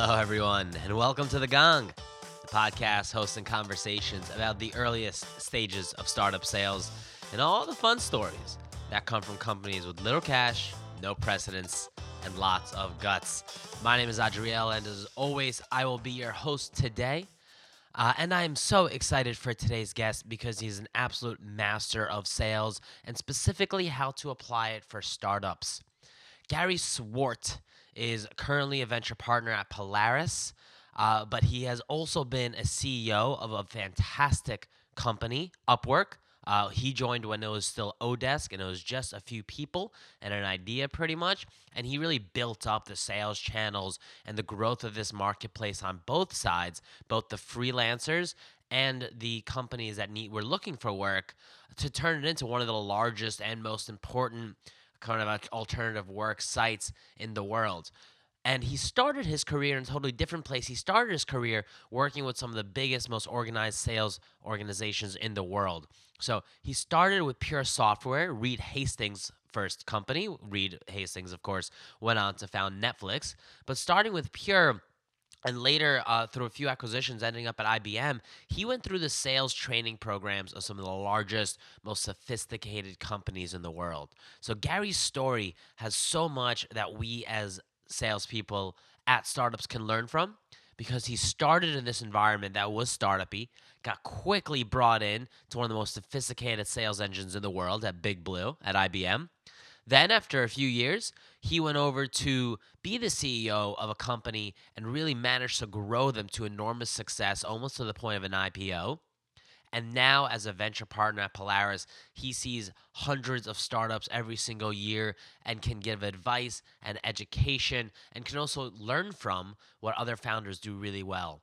Hello, everyone, and welcome to The Gong, the podcast hosting conversations about the earliest stages of startup sales and all the fun stories that come from companies with little cash, no precedence, and lots of guts. My name is Adriel, and as always, I will be your host today. Uh, and I am so excited for today's guest because he's an absolute master of sales and specifically how to apply it for startups. Gary Swart is currently a venture partner at Polaris, uh, but he has also been a CEO of a fantastic company, Upwork. Uh, he joined when it was still oDesk and it was just a few people and an idea pretty much. And he really built up the sales channels and the growth of this marketplace on both sides, both the freelancers and the companies that need were looking for work to turn it into one of the largest and most important kind of alternative work sites in the world. And he started his career in a totally different place. He started his career working with some of the biggest, most organized sales organizations in the world. So he started with Pure Software, Reed Hastings' first company. Reed Hastings, of course, went on to found Netflix. But starting with Pure, and later uh, through a few acquisitions ending up at ibm he went through the sales training programs of some of the largest most sophisticated companies in the world so gary's story has so much that we as salespeople at startups can learn from because he started in this environment that was startupy, got quickly brought in to one of the most sophisticated sales engines in the world at Big Blue at IBM. Then, after a few years, he went over to be the CEO of a company and really managed to grow them to enormous success, almost to the point of an IPO. And now, as a venture partner at Polaris, he sees hundreds of startups every single year and can give advice and education and can also learn from what other founders do really well.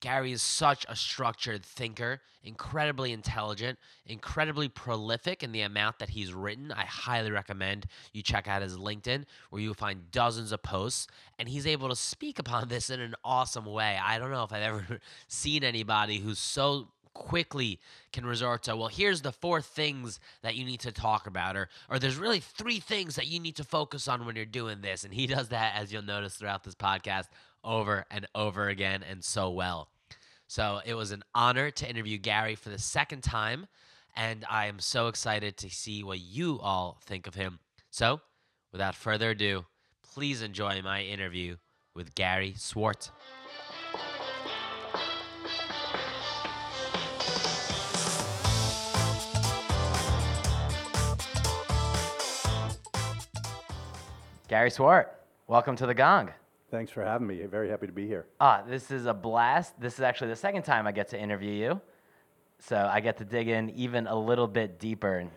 Gary is such a structured thinker, incredibly intelligent, incredibly prolific in the amount that he's written. I highly recommend you check out his LinkedIn, where you'll find dozens of posts, and he's able to speak upon this in an awesome way. I don't know if I've ever seen anybody who's so quickly can resort to well here's the four things that you need to talk about or or there's really three things that you need to focus on when you're doing this and he does that as you'll notice throughout this podcast over and over again and so well. So it was an honor to interview gary for the second time and i am so excited to see what you all think of him. So without further ado please enjoy my interview with gary swart. Gary Swart, welcome to the Gong. Thanks for having me. Very happy to be here. Ah, this is a blast. This is actually the second time I get to interview you. So I get to dig in even a little bit deeper.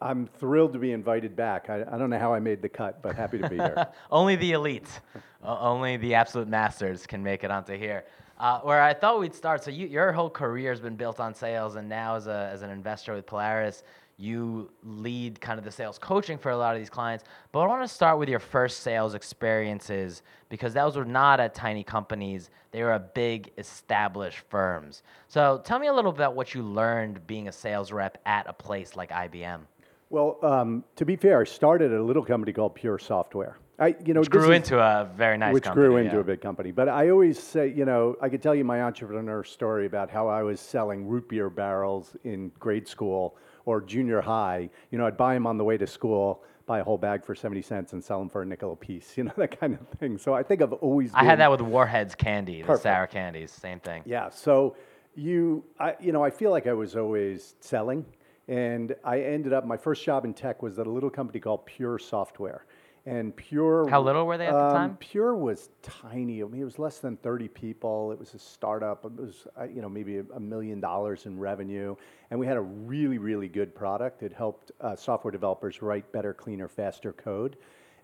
I'm thrilled to be invited back. I, I don't know how I made the cut, but happy to be here. only the elite, only the absolute masters can make it onto here. Uh, where I thought we'd start. So you, your whole career has been built on sales, and now as, a, as an investor with Polaris, you lead kind of the sales coaching for a lot of these clients. But I want to start with your first sales experiences because those were not at tiny companies, they were at big established firms. So tell me a little about what you learned being a sales rep at a place like IBM. Well, um, to be fair, I started at a little company called Pure Software. I, you know, which grew is, into a very nice which company, grew into yeah. a big company. But I always say, you know, I could tell you my entrepreneur story about how I was selling root beer barrels in grade school or junior high, you know, I'd buy them on the way to school, buy a whole bag for 70 cents and sell them for a nickel a piece, you know, that kind of thing. So I think I've always I had that with Warheads candy, Perfect. the sour candies, same thing. Yeah, so you, I, you know, I feel like I was always selling. And I ended up, my first job in tech was at a little company called Pure Software and Pure. How little were they at um, the time? Pure was tiny. I mean, it was less than 30 people. It was a startup. It was, uh, you know, maybe a, million dollars in revenue, and we had a really, really good product. It helped uh, software developers write better, cleaner, faster code.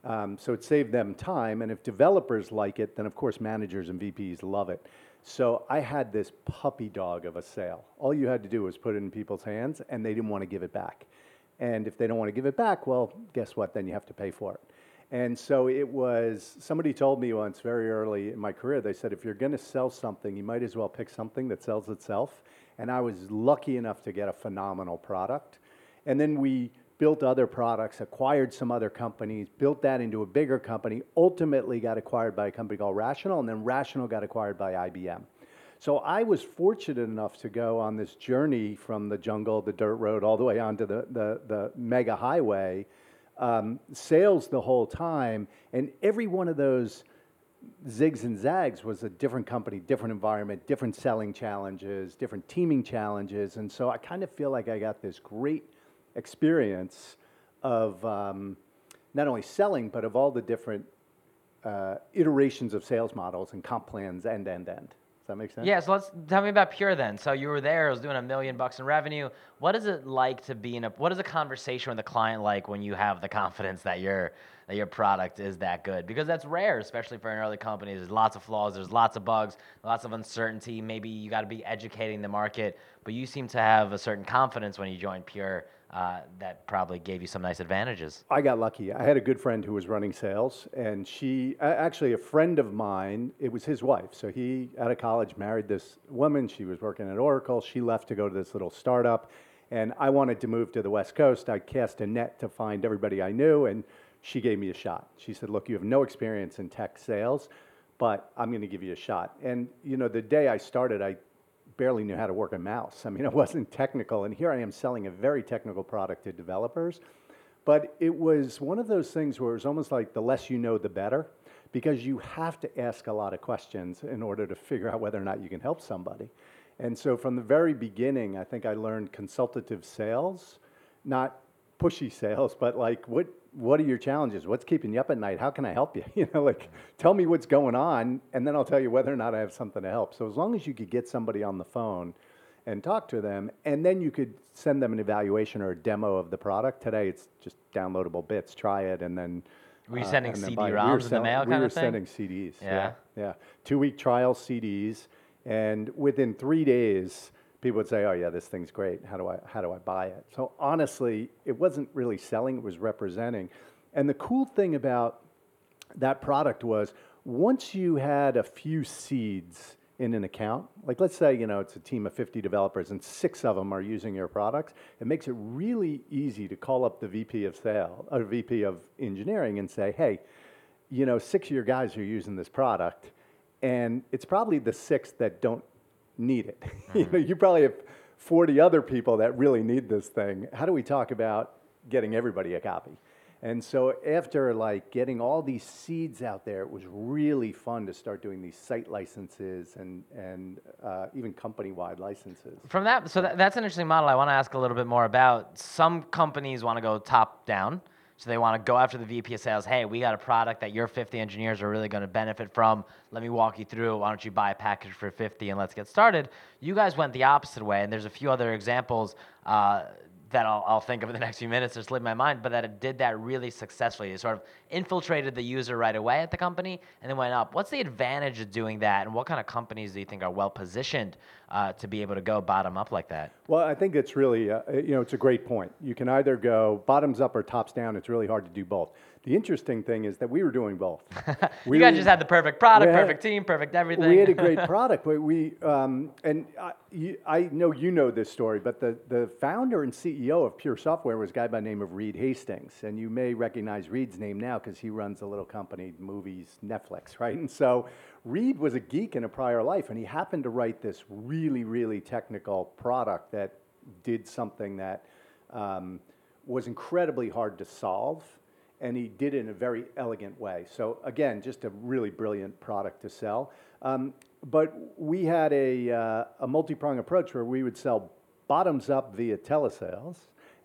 Um, so it saved them time, and if developers like it, then of course managers and VPs love it. So I had this puppy dog of a sale. All you had to do was put it in people's hands, and they didn't want to give it back. And if they don't want to give it back, well, guess what? Then you have to pay for it. And so it was, somebody told me once very early in my career, they said, if you're going to sell something, you might as well pick something that sells itself. And I was lucky enough to get a phenomenal product. And then we built other products, acquired some other companies, built that into a bigger company, ultimately got acquired by a company called Rational, and then Rational got acquired by IBM. So I was fortunate enough to go on this journey from the jungle, the dirt road, all the way onto the, the, the mega highway, um, sales the whole time. And every one of those zigs and zags was a different company, different environment, different selling challenges, different teaming challenges. And so I kind of feel like I got this great experience of um, not only selling, but of all the different uh, iterations of sales models and comp plans end, end, end. That make sense? Yeah, so let's tell me about Pure then. So you were there, it was doing a million bucks in revenue. What is it like to be in a what is a conversation with a client like when you have the confidence that your that your product is that good? Because that's rare, especially for an early company. There's lots of flaws, there's lots of bugs, lots of uncertainty. Maybe you got to be educating the market, but you seem to have a certain confidence when you joined Pure uh, that probably gave you some nice advantages. I got lucky. I had a good friend who was running sales, and she, actually, a friend of mine, it was his wife. So he, out of college, married this woman. She was working at Oracle. She left to go to this little startup, and I wanted to move to the West Coast. I cast a net to find everybody I knew, and she gave me a shot. She said, Look, you have no experience in tech sales, but I'm going to give you a shot. And, you know, the day I started, I barely knew how to work a mouse. I mean, it wasn't technical. And here I am selling a very technical product to developers. But it was one of those things where it was almost like the less you know, the better, because you have to ask a lot of questions in order to figure out whether or not you can help somebody. And so from the very beginning, I think I learned consultative sales, not pushy sales, but like what what are your challenges? What's keeping you up at night? How can I help you? You know, like tell me what's going on, and then I'll tell you whether or not I have something to help. So as long as you could get somebody on the phone and talk to them, and then you could send them an evaluation or a demo of the product. Today it's just downloadable bits. Try it, and then. Were you uh, sending CD-ROMs in the mail? We were sending CDs. Yeah. yeah, yeah. Two-week trial CDs, and within three days people would say, "Oh yeah, this thing's great. How do I how do I buy it?" So honestly, it wasn't really selling; it was representing. And the cool thing about that product was once you had a few seeds in an account, like let's say you know it's a team of 50 developers and six of them are using your products, it makes it really easy to call up the VP of sale uh, or VP of engineering and say, "Hey, you know, six of your guys are using this product." And it's probably the six that don't need it. Mm-hmm. you know, you probably have 40 other people that really need this thing. How do we talk about getting everybody a copy? And so after like getting all these seeds out there, it was really fun to start doing these site licenses and and uh, even company-wide licenses. From that, so that, that's an interesting model. I want to ask a little bit more about. Some companies want to go top down, so they want to go after the VP of sales. Hey, we got a product that your 50 engineers are really going to benefit from. Let me walk you through. Why don't you buy a package for 50 and let's get started? You guys went the opposite way, and there's a few other examples. Uh, that I'll, I'll, think of in the next few minutes or slip my mind, but that it did that really successfully. It sort of infiltrated the user right away at the company and then went up. What's the advantage of doing that, and what kind of companies do you think are well positioned uh, to be able to go bottom up like that? Well, I think it's really, uh, you know, it's a great point. You can either go bottoms up or tops down. It's really hard to do both. The interesting thing is that we were doing both. you guys just had the perfect product, had, perfect team, perfect everything. We had a great product, but we um, and I, you, I, know you know this story, but the the founder and CEO of Pure Software was a guy by the name of Reed Hastings, and you may recognize Reed's name now because he runs a little company, movies, Netflix, right? And so Reed was a geek in a prior life, and he happened to write this really, really technical product that did something that um, was incredibly hard to solve and he did it in a very elegant way. So again, just a really brilliant product to sell. Um, but we had a, uh, a multi-pronged approach where we would sell bottoms up via telesales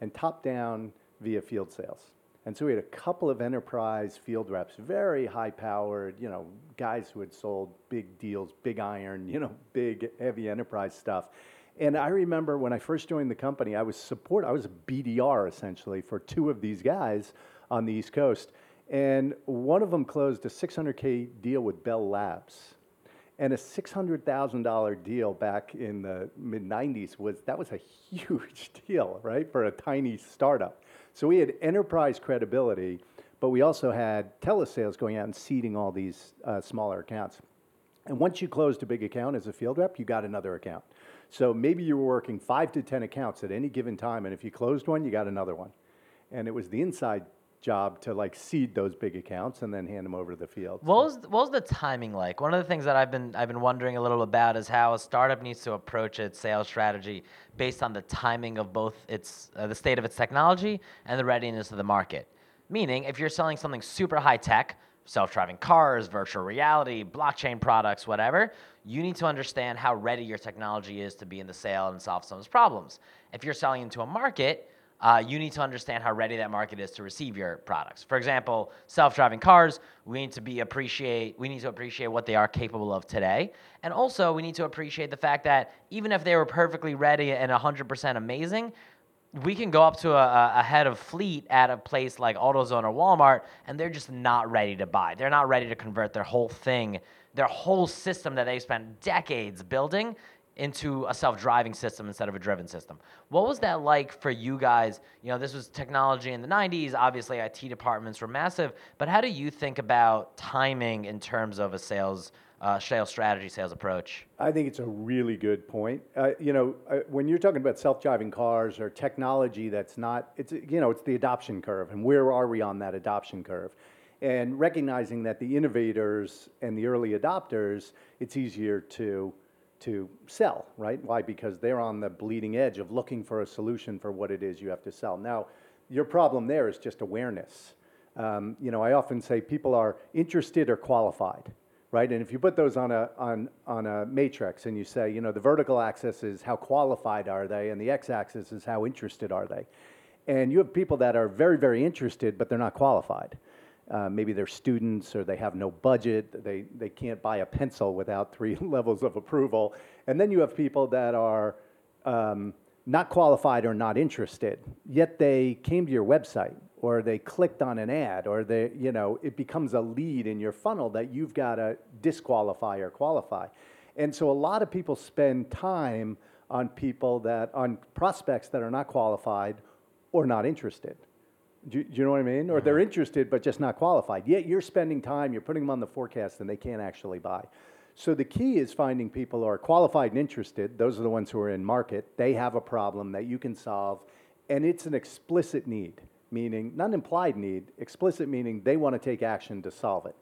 and top down via field sales. And so we had a couple of enterprise field reps, very high powered, you know, guys who had sold big deals, big iron, you know, big heavy enterprise stuff. And I remember when I first joined the company, I was support, I was a BDR essentially for two of these guys on the East Coast. And one of them closed a 600K deal with Bell Labs. And a $600,000 deal back in the mid 90s was that was a huge deal, right, for a tiny startup. So we had enterprise credibility, but we also had telesales going out and seeding all these uh, smaller accounts. And once you closed a big account as a field rep, you got another account. So maybe you were working five to 10 accounts at any given time, and if you closed one, you got another one. and it was the inside job to like seed those big accounts and then hand them over to the field. What was what was the timing like? One of the things that I've been I've been wondering a little about is how a startup needs to approach its sales strategy based on the timing of both its uh, the state of its technology and the readiness of the market. Meaning, if you're selling something super high tech, self-driving cars, virtual reality, blockchain products, whatever, you need to understand how ready your technology is to be in the sale and solve some of those problems. If you're selling into a market uh, you need to understand how ready that market is to receive your products. For example, self-driving cars, we need to be appreciate we need to appreciate what they are capable of today, and also we need to appreciate the fact that even if they were perfectly ready and 100% amazing, we can go up to a, a, head of fleet at a place like AutoZone or Walmart, and they're just not ready to buy. They're not ready to convert their whole thing, their whole system that they spent decades building into a self-driving system instead of a driven system. What was that like for you guys? You know, this was technology in the 90s. Obviously, IT departments were massive. But how do you think about timing in terms of a sales uh, sales strategy, sales approach? I think it's a really good point. Uh, you know, uh, when you're talking about self-driving cars or technology that's not, it's you know, it's the adoption curve, and where are we on that adoption curve? And recognizing that the innovators and the early adopters, it's easier to to sell, right? Why? Because they're on the bleeding edge of looking for a solution for what it is you have to sell. Now, your problem there is just awareness. Um, you know, I often say people are interested or qualified, right? And if you put those on a, on, on a matrix and you say, you know, the vertical axis is how qualified are they, and the x axis is how interested are they. And you have people that are very, very interested, but they're not qualified. Uh, maybe they're students or they have no budget, they, they can't buy a pencil without three levels of approval. And then you have people that are um, not qualified or not interested, yet they came to your website or they clicked on an ad or they, you know, it becomes a lead in your funnel that you've got to disqualify or qualify. And so a lot of people spend time on people that, on prospects that are not qualified or not interested. Do you, do you, know what I mean? Or they're mm-hmm. interested but just not qualified. Yet you're spending time, you're putting them on the forecast, and they can't actually buy. So the key is finding people who are qualified and interested. Those are the ones who are in market. They have a problem that you can solve, and it's an explicit need, meaning not an implied need, explicit meaning they want to take action to solve it.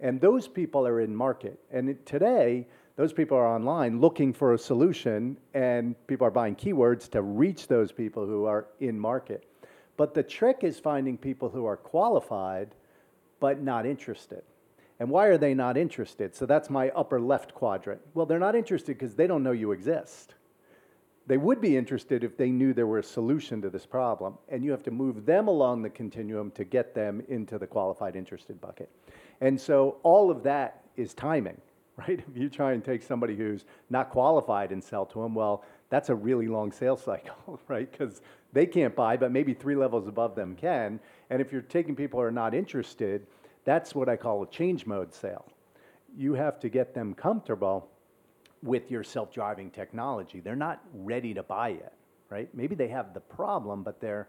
And those people are in market. And it, today, those people are online looking for a solution, and people are buying keywords to reach those people who are in market. But the trick is finding people who are qualified but not interested. And why are they not interested? So that's my upper left quadrant. Well, they're not interested because they don't know you exist. They would be interested if they knew there were a solution to this problem. And you have to move them along the continuum to get them into the qualified interested bucket. And so all of that is timing, right? If you try and take somebody who's not qualified and sell to them, well, that's a really long sales cycle, right? Because they can't buy, but maybe three levels above them can. And if you're taking people who are not interested, that's what I call a change mode sale. You have to get them comfortable with your self driving technology. They're not ready to buy it, right? Maybe they have the problem, but they're,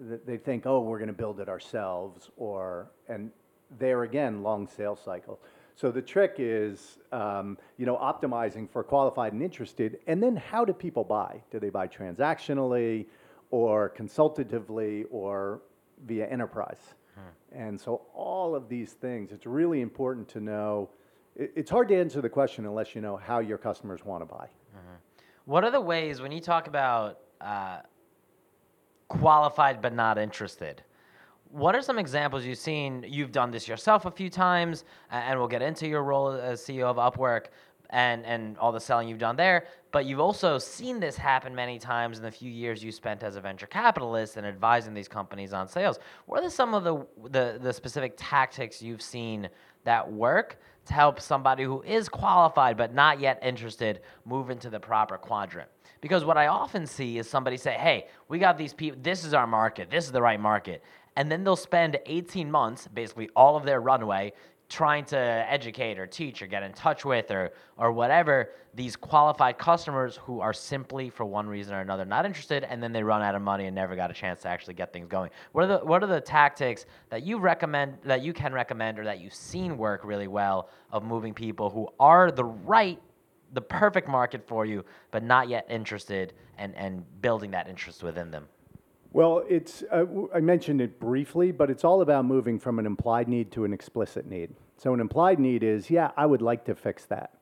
they think, oh, we're going to build it ourselves, or, and there again, long sales cycle. So the trick is, um, you know, optimizing for qualified and interested, and then how do people buy? Do they buy transactionally? or consultatively or via enterprise. Hmm. And so all of these things, it's really important to know. it's hard to answer the question unless you know how your customers want to buy. Mm-hmm. What are the ways when you talk about uh, qualified but not interested? What are some examples you've seen? You've done this yourself a few times, and we'll get into your role as CEO of Upwork and and all the selling you've done there. But you've also seen this happen many times in the few years you spent as a venture capitalist and advising these companies on sales. What are some of the the, the specific tactics you've seen that work to help somebody who is qualified but not yet interested move into the proper quadrant? Because what I often see is somebody say, "Hey, we got these people. This is our market. This is the right market." And then they'll spend 18 months, basically all of their runway, trying to educate or teach or get in touch with or or whatever these qualified customers who are simply for one reason or another not interested and then they run out of money and never got a chance to actually get things going. What are the what are the tactics that you recommend that you can recommend or that you've seen work really well of moving people who are the right the perfect market for you but not yet interested and and building that interest within them Well, it's, uh, I mentioned it briefly, but it's all about moving from an implied need to an explicit need. So, an implied need is, yeah, I would like to fix that.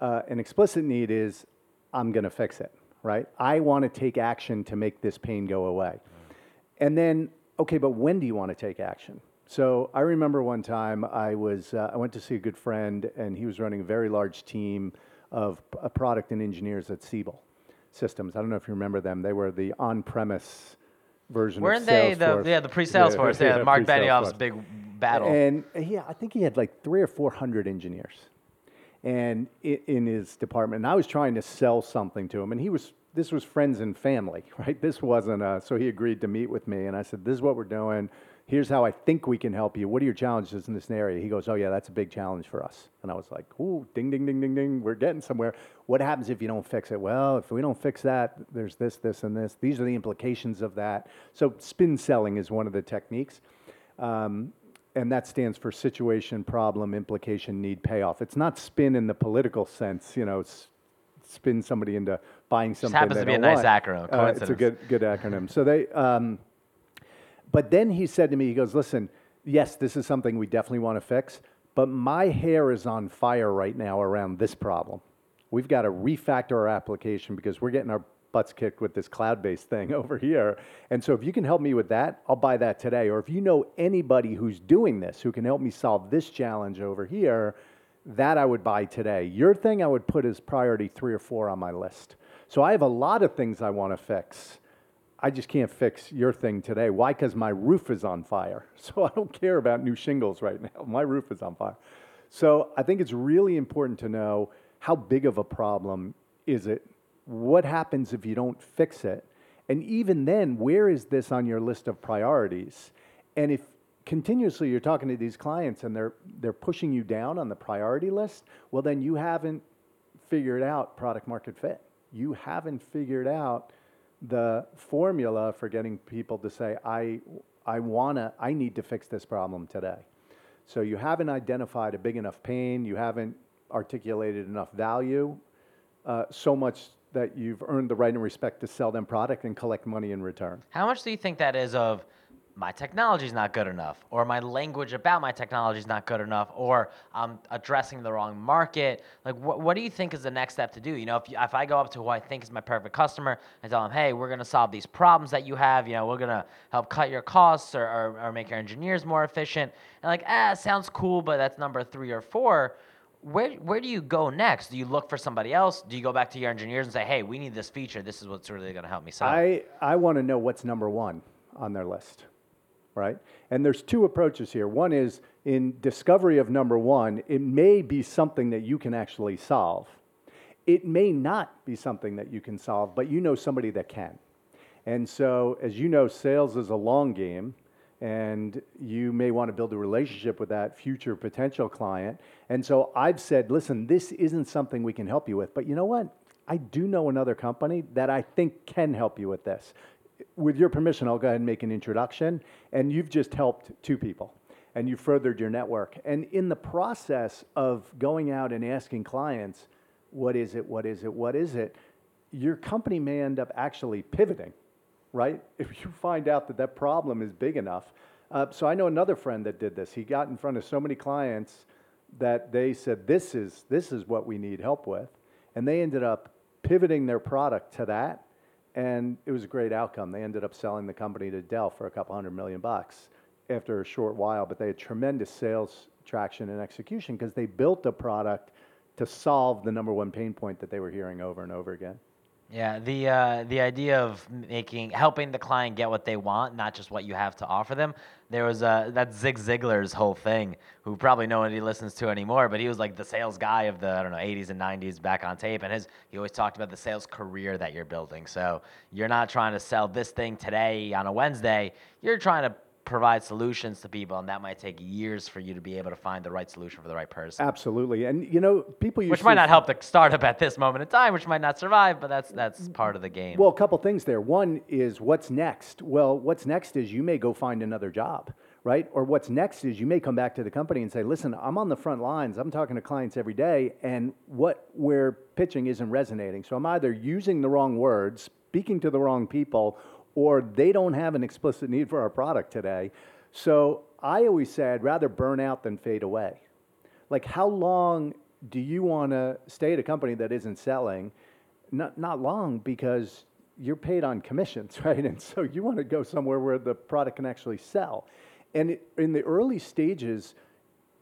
Uh, an explicit need is, I'm going to fix it, right? I want to take action to make this pain go away. And then, okay, but when do you want to take action? So I remember one time I was uh, I went to see a good friend, and he was running a very large team of uh, product and engineers at Siebel Systems. I don't know if you remember them. They were the on-premise version Weren't of they the yeah the pre-Salesforce? Yeah, yeah, Mark pre-Salesforce. Benioff's big battle. And yeah, I think he had like three or four hundred engineers, and in his department. And I was trying to sell something to him, and he was. This was friends and family, right? This wasn't. Uh, so he agreed to meet with me, and I said, "This is what we're doing. Here's how I think we can help you. What are your challenges in this area?" He goes, "Oh yeah, that's a big challenge for us." And I was like, "Ooh, ding, ding, ding, ding, ding. We're getting somewhere. What happens if you don't fix it? Well, if we don't fix that, there's this, this, and this. These are the implications of that. So spin selling is one of the techniques." Um, and that stands for situation, problem, implication, need, payoff. It's not spin in the political sense, you know, spin somebody into buying something. happens they to be a nice want. acronym, Uh, it's a good, good acronym. So they, um, but then he said to me, he goes, listen, yes, this is something we definitely want to fix, but my hair is on fire right now around this problem. We've got to refactor our application because we're getting our butts kicked with this cloud-based thing over here. And so if you can help me with that, I'll buy that today. Or if you know anybody who's doing this, who can help me solve this challenge over here, that I would buy today. Your thing I would put as priority three or four on my list. So I have a lot of things I want to fix. I just can't fix your thing today. Why? Because my roof is on fire. So I don't care about new shingles right now. My roof is on fire. So I think it's really important to know how big of a problem is it? What happens if you don't fix it? And even then, where is this on your list of priorities? And if continuously you're talking to these clients and they're they're pushing you down on the priority list, well then you haven't figured out product market fit. You haven't figured out the formula for getting people to say, I, I wanna, I need to fix this problem today. So you haven't identified a big enough pain, you haven't articulated enough value, uh, so much that you've earned the right and respect to sell them product and collect money in return. How much do you think that is of my technology is not good enough, or my language about my technology is not good enough, or I'm addressing the wrong market? Like, what, what do you think is the next step to do? You know, if, you, if I go up to who I think is my perfect customer and tell them, hey, we're going to solve these problems that you have, you know, we're going to help cut your costs or, or, or make your engineers more efficient, and like, ah, sounds cool, but that's number three or four. Where, where do you go next? Do you look for somebody else? Do you go back to your engineers and say, hey, we need this feature. This is what's really going to help me solve? I, I want to know what's number one on their list, right? And there's two approaches here. One is in discovery of number one, it may be something that you can actually solve. It may not be something that you can solve, but you know somebody that can. And so, as you know, sales is a long game, and you may want to build a relationship with that future potential client. And so I've said, listen, this isn't something we can help you with, but you know what? I do know another company that I think can help you with this. With your permission, I'll go ahead and make an introduction. And you've just helped two people and you furthered your network. And in the process of going out and asking clients, what is it, what is it, what is it, your company may end up actually pivoting right? If you find out that that problem is big enough. Uh, so I know another friend that did this. He got in front of so many clients that they said, "This is this is what we need help with," and they ended up pivoting their product to that, and it was a great outcome. They ended up selling the company to Dell for a couple hundred million bucks after a short while, but they had tremendous sales traction and execution because they built a product to solve the number one pain point that they were hearing over and over again. Yeah, the uh, the idea of making helping the client get what they want, not just what you have to offer them. There was uh, that Zig Ziglar's whole thing, who probably nobody listens to anymore, but he was like the sales guy of the I don't know 80s and 90s back on tape, and his he always talked about the sales career that you're building. So you're not trying to sell this thing today on a Wednesday. You're trying to provide solutions to people, and that might take years for you to be able to find the right solution for the right person. Absolutely, and you know, people Which might not help the startup at this moment in time, which might not survive, but that's that's part of the game. Well, a couple things there. One is what's next? Well, what's next is you may go find another job, right? Or what's next is you may come back to the company and say, listen, I'm on the front lines. I'm talking to clients every day, and what we're pitching isn't resonating. So I'm either using the wrong words, speaking to the wrong people, or they don't have an explicit need for our product today. So I always say I'd rather burn out than fade away. Like, how long do you want to stay at a company that isn't selling? Not, not long because you're paid on commissions, right? And so you want to go somewhere where the product can actually sell. And it, in the early stages,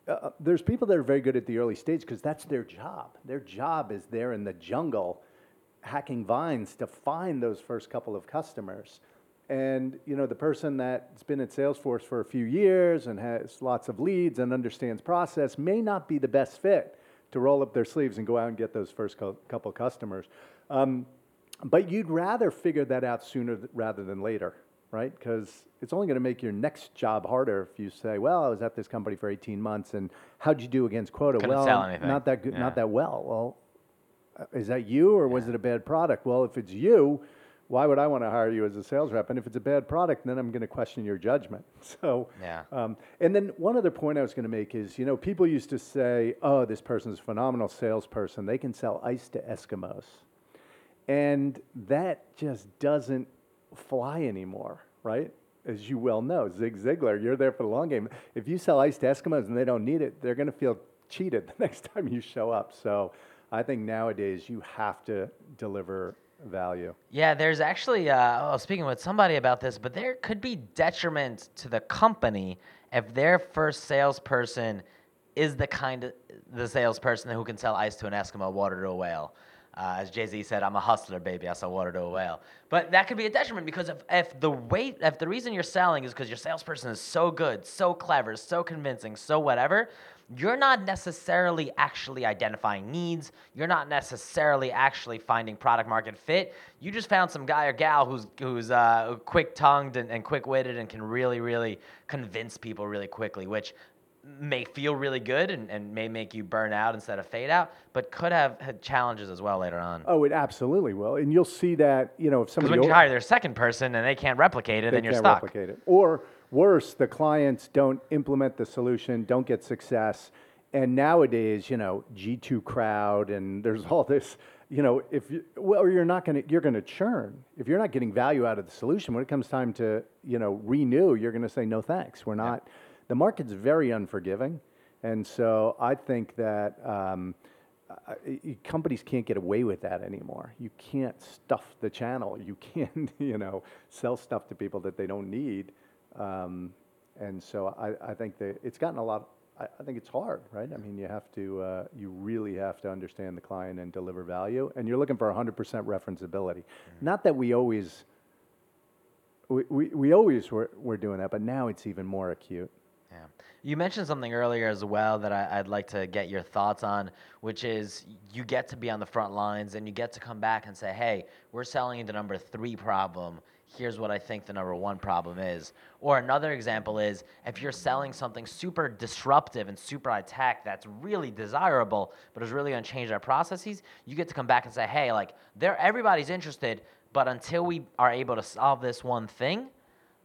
uh, uh there's people that are very good at the early stage because that's their job. Their job is there in the jungle hacking vines to find those first couple of customers. And you know, the person that's been at Salesforce for a few years and has lots of leads and understands process may not be the best fit to roll up their sleeves and go out and get those first couple customers. Um, but you'd rather figure that out sooner rather than later, right? Because it's only going to make your next job harder if you say, "Well, I was at this company for 18 months, and how'd you do against quota?" Couldn't well, not that good, Yeah. not that well. Well, is that you or was it a bad product? Well, if it's you, why would I want to hire you as a sales rep? And if it's a bad product, then I'm going to question your judgment. So, Yeah. um, and then one other point I was going to make is, you know, people used to say, "Oh, this person's a phenomenal salesperson. They can sell ice to Eskimos," and that just doesn't fly anymore, right? As you well know, Zig Ziglar, you're there for the long game. If you sell ice to Eskimos and they don't need it, they're going to feel cheated the next time you show up. So, I think nowadays you have to deliver value. Yeah, there's actually, uh, I was speaking with somebody about this, but there could be detriment to the company if their first salesperson is the kind of the salesperson who can sell ice to an Eskimo, water to a whale. Uh, as Jay Z said, I'm a hustler, baby. I sell water to a whale. But that could be a detriment because if, if the weight, if the reason you're selling is because your salesperson is so good, so clever, so convincing, so whatever, you're not necessarily actually identifying needs. You're not necessarily actually finding product market fit. You just found some guy or gal who's who's uh, quick tongued and, and quick witted and can really, really convince people really quickly, which may feel really good and, and may make you burn out instead of fade out, but could have had challenges as well later on. Oh, it absolutely will, and you'll see that you know if Because somebody when you hire their second person and they can't replicate it, they then you're can't stuck. replicate it, or worse, the clients don't implement the solution, don't get success, and nowadays, you know, G2 crowd, and there's all this, you know, if you, well, or you're not going to, you're going to churn if you're not getting value out of the solution. When it comes time to, you know, renew, you're going to say no thanks. We're not. The market's very unforgiving, and so I think that. Um, uh, companies can't get away with that anymore. You can't stuff the channel. You can't, you know, sell stuff to people that they don't need. Um, and so I, I think that it's gotten a lot. I, I think it's hard, right? I mean, you have to, uh, you really have to understand the client and deliver value. And you're looking for 100% referenceability. Not that we always, we, we, we always were, were doing that, but now it's even more acute. Yeah. You mentioned something earlier as well that I, I'd like to get your thoughts on, which is you get to be on the front lines and you get to come back and say, hey, we're selling you the number three problem. Here's what I think the number one problem is. Or another example is if you're selling something super disruptive and super high tech that's really desirable, but is really going to change our processes, you get to come back and say, hey, like, there, everybody's interested, but until we are able to solve this one thing,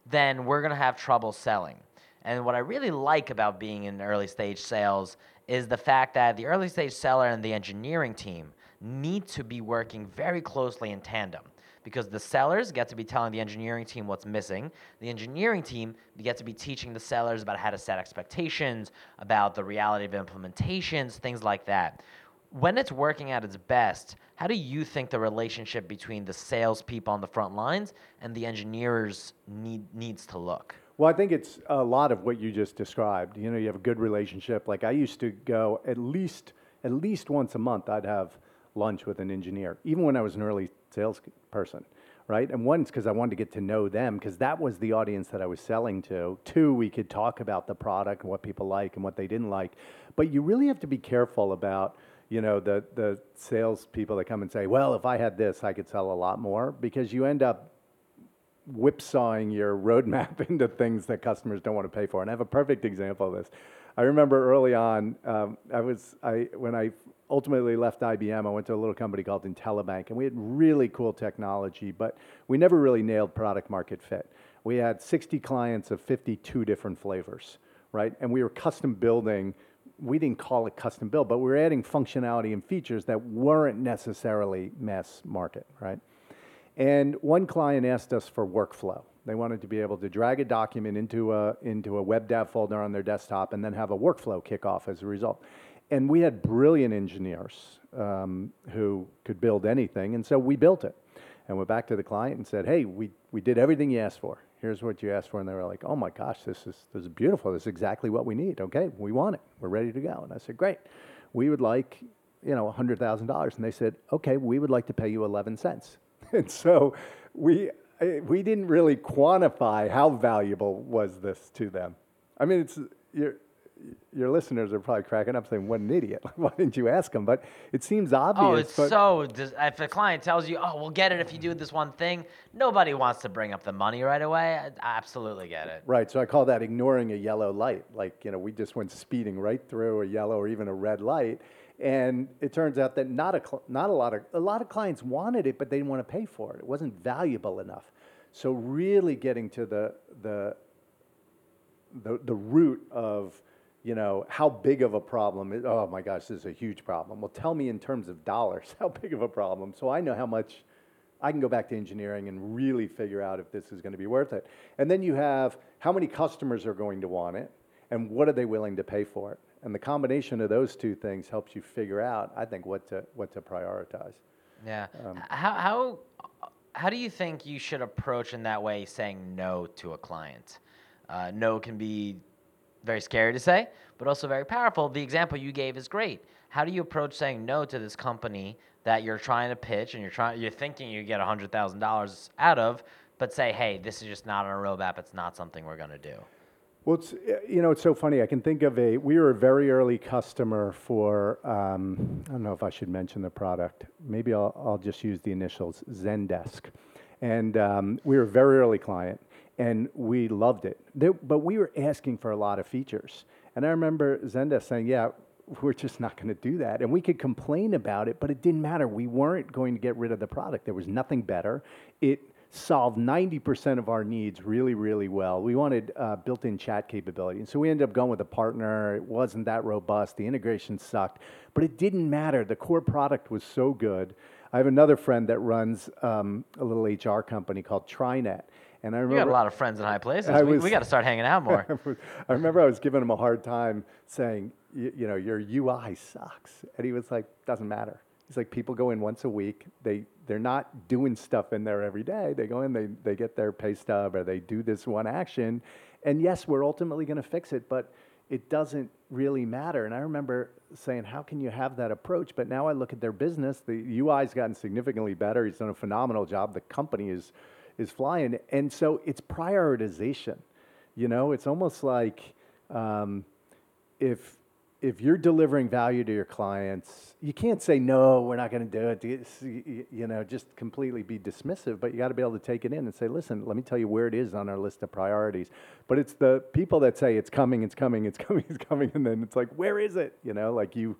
then we're going to have trouble selling. And what I really like about being in early stage sales is the fact that the early stage seller and the engineering team need to be working very closely in tandem because the sellers get to be telling the engineering team what's missing. The engineering team get to be teaching the sellers about how to set expectations, about the reality of implementations, things like that. When it's working at its best, how do you think the relationship between the salespeople on the front lines and the engineers need, needs to look? Well, I think it's a lot of what you just described. You know, you have a good relationship. Like I used to go at least at least once a month. I'd have lunch with an engineer, even when I was an early sales person, right? And one, because I wanted to get to know them, because that was the audience that I was selling to. Two, we could talk about the product and what people like and what they didn't like. But you really have to be careful about you know the the salespeople that come and say, "Well, if I had this, I could sell a lot more," because you end up whipsawing your roadmap into things that customers don't want to pay for. And I have a perfect example of this. I remember early on, um, I was I when I ultimately left IBM, I went to a little company called IntelliBank, and we had really cool technology, but we never really nailed product market fit. We had 60 clients of 52 different flavors, right? And we were custom building. We didn't call it custom build, but we were adding functionality and features that weren't necessarily mass market, right? And one client asked us for workflow. They wanted to be able to drag a document into a, into a WebDAV folder on their desktop and then have a workflow kick off as a result. And we had brilliant engineers um, who could build anything, and so we built it. And went back to the client and said, hey, we, we did everything you asked for. Here's what you asked for. And they were like, oh my gosh, this is, this is beautiful. This is exactly what we need. Okay, we want it. We're ready to go. And I said, great. We would like, you know, $100,000. And they said, okay, we would like to pay you 11 cents. and so we, we didn't really quantify how valuable was this to them. I mean, it's, you're, your listeners are probably cracking up saying, "What an idiot! Why didn't you ask him?" But it seems oh, obvious. Oh, it's so. If a client tells you, "Oh, we'll get it if you do this one thing," nobody wants to bring up the money right away. I I absolutely get it. right. So I call that ignoring a yellow light. Like you know, we just went speeding right through a yellow or even a red light, and it turns out that not a cl- not a lot of a lot of clients wanted it, but they didn't want to pay for it. It wasn't valuable enough. So really getting to the the the, the root of you know how big of a problem is oh my gosh this is a huge problem. Well tell me in terms of dollars how big of a problem. So i know how much i can go back to engineering and really figure out if this is going to be worth it. And then you have how many customers are going to want it and what are they willing to pay for it. And the combination of those two things helps you figure out i think what to what to prioritize. Yeah. Um, how how how do you think you should approach in that way saying no to a client? Uh, no can be very scary to say, but also very powerful. The example you gave is great. How do you approach saying no to this company that you're trying to pitch and you're trying you're thinking you get hundred thousand dollars out of, but say, hey, this is just not on a roadmap. It's not something we're gonna do. Well, it's, you know, it's so funny. I can think of a, we were a very early customer for, um, I don't know if I should mention the product. Maybe I'll, I'll just use the initials, Zendesk. And um, we were a very early client and we loved it. There, but we were asking for a lot of features. And I remember Zendesk saying, yeah, we're just not going to do that. And we could complain about it, but it didn't matter. We weren't going to get rid of the product. There was nothing better. It solved 90% of our needs really, really well. We wanted uh, built in chat capability. And so we ended up going with a partner. It wasn't that robust. The integration sucked, but it didn't matter. The core product was so good. I have another friend that runs um, a little HR company called Trinet. And I You remember got a lot of friends in high places. I we, we got to start hanging out more. I remember I was giving him a hard time saying, "Y- you know, your UI sucks. And he was like, doesn't matter. He's like, people go in once a week. They, they're not doing stuff in there every day. They go in, they, they get their pay stub or they do this one action. And yes, we're ultimately going to fix it, but it doesn't really matter. And I remember saying, how can you have that approach? But now I look at their business. The UI's gotten significantly better. He's done a phenomenal job. The company is, is flying. And so it's prioritization. You know, it's almost like um, if if you're delivering value to your clients, you can't say no, we're not going to do it. You know, just completely be dismissive. But you got to be able to take it in and say, listen, let me tell you where it is on our list of priorities. But it's the people that say it's coming, it's coming, it's coming, it's coming, and then it's like, where is it? You know, like you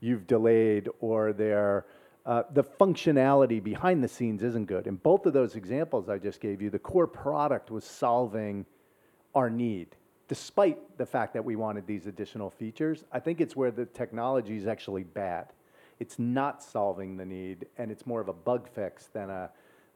you've delayed or they're uh, the functionality behind the scenes isn't good. In both of those examples I just gave you, the core product was solving our need, despite the fact that we wanted these additional features. I think it's where the technology is actually bad. It's not solving the need, and it's more of a bug fix than a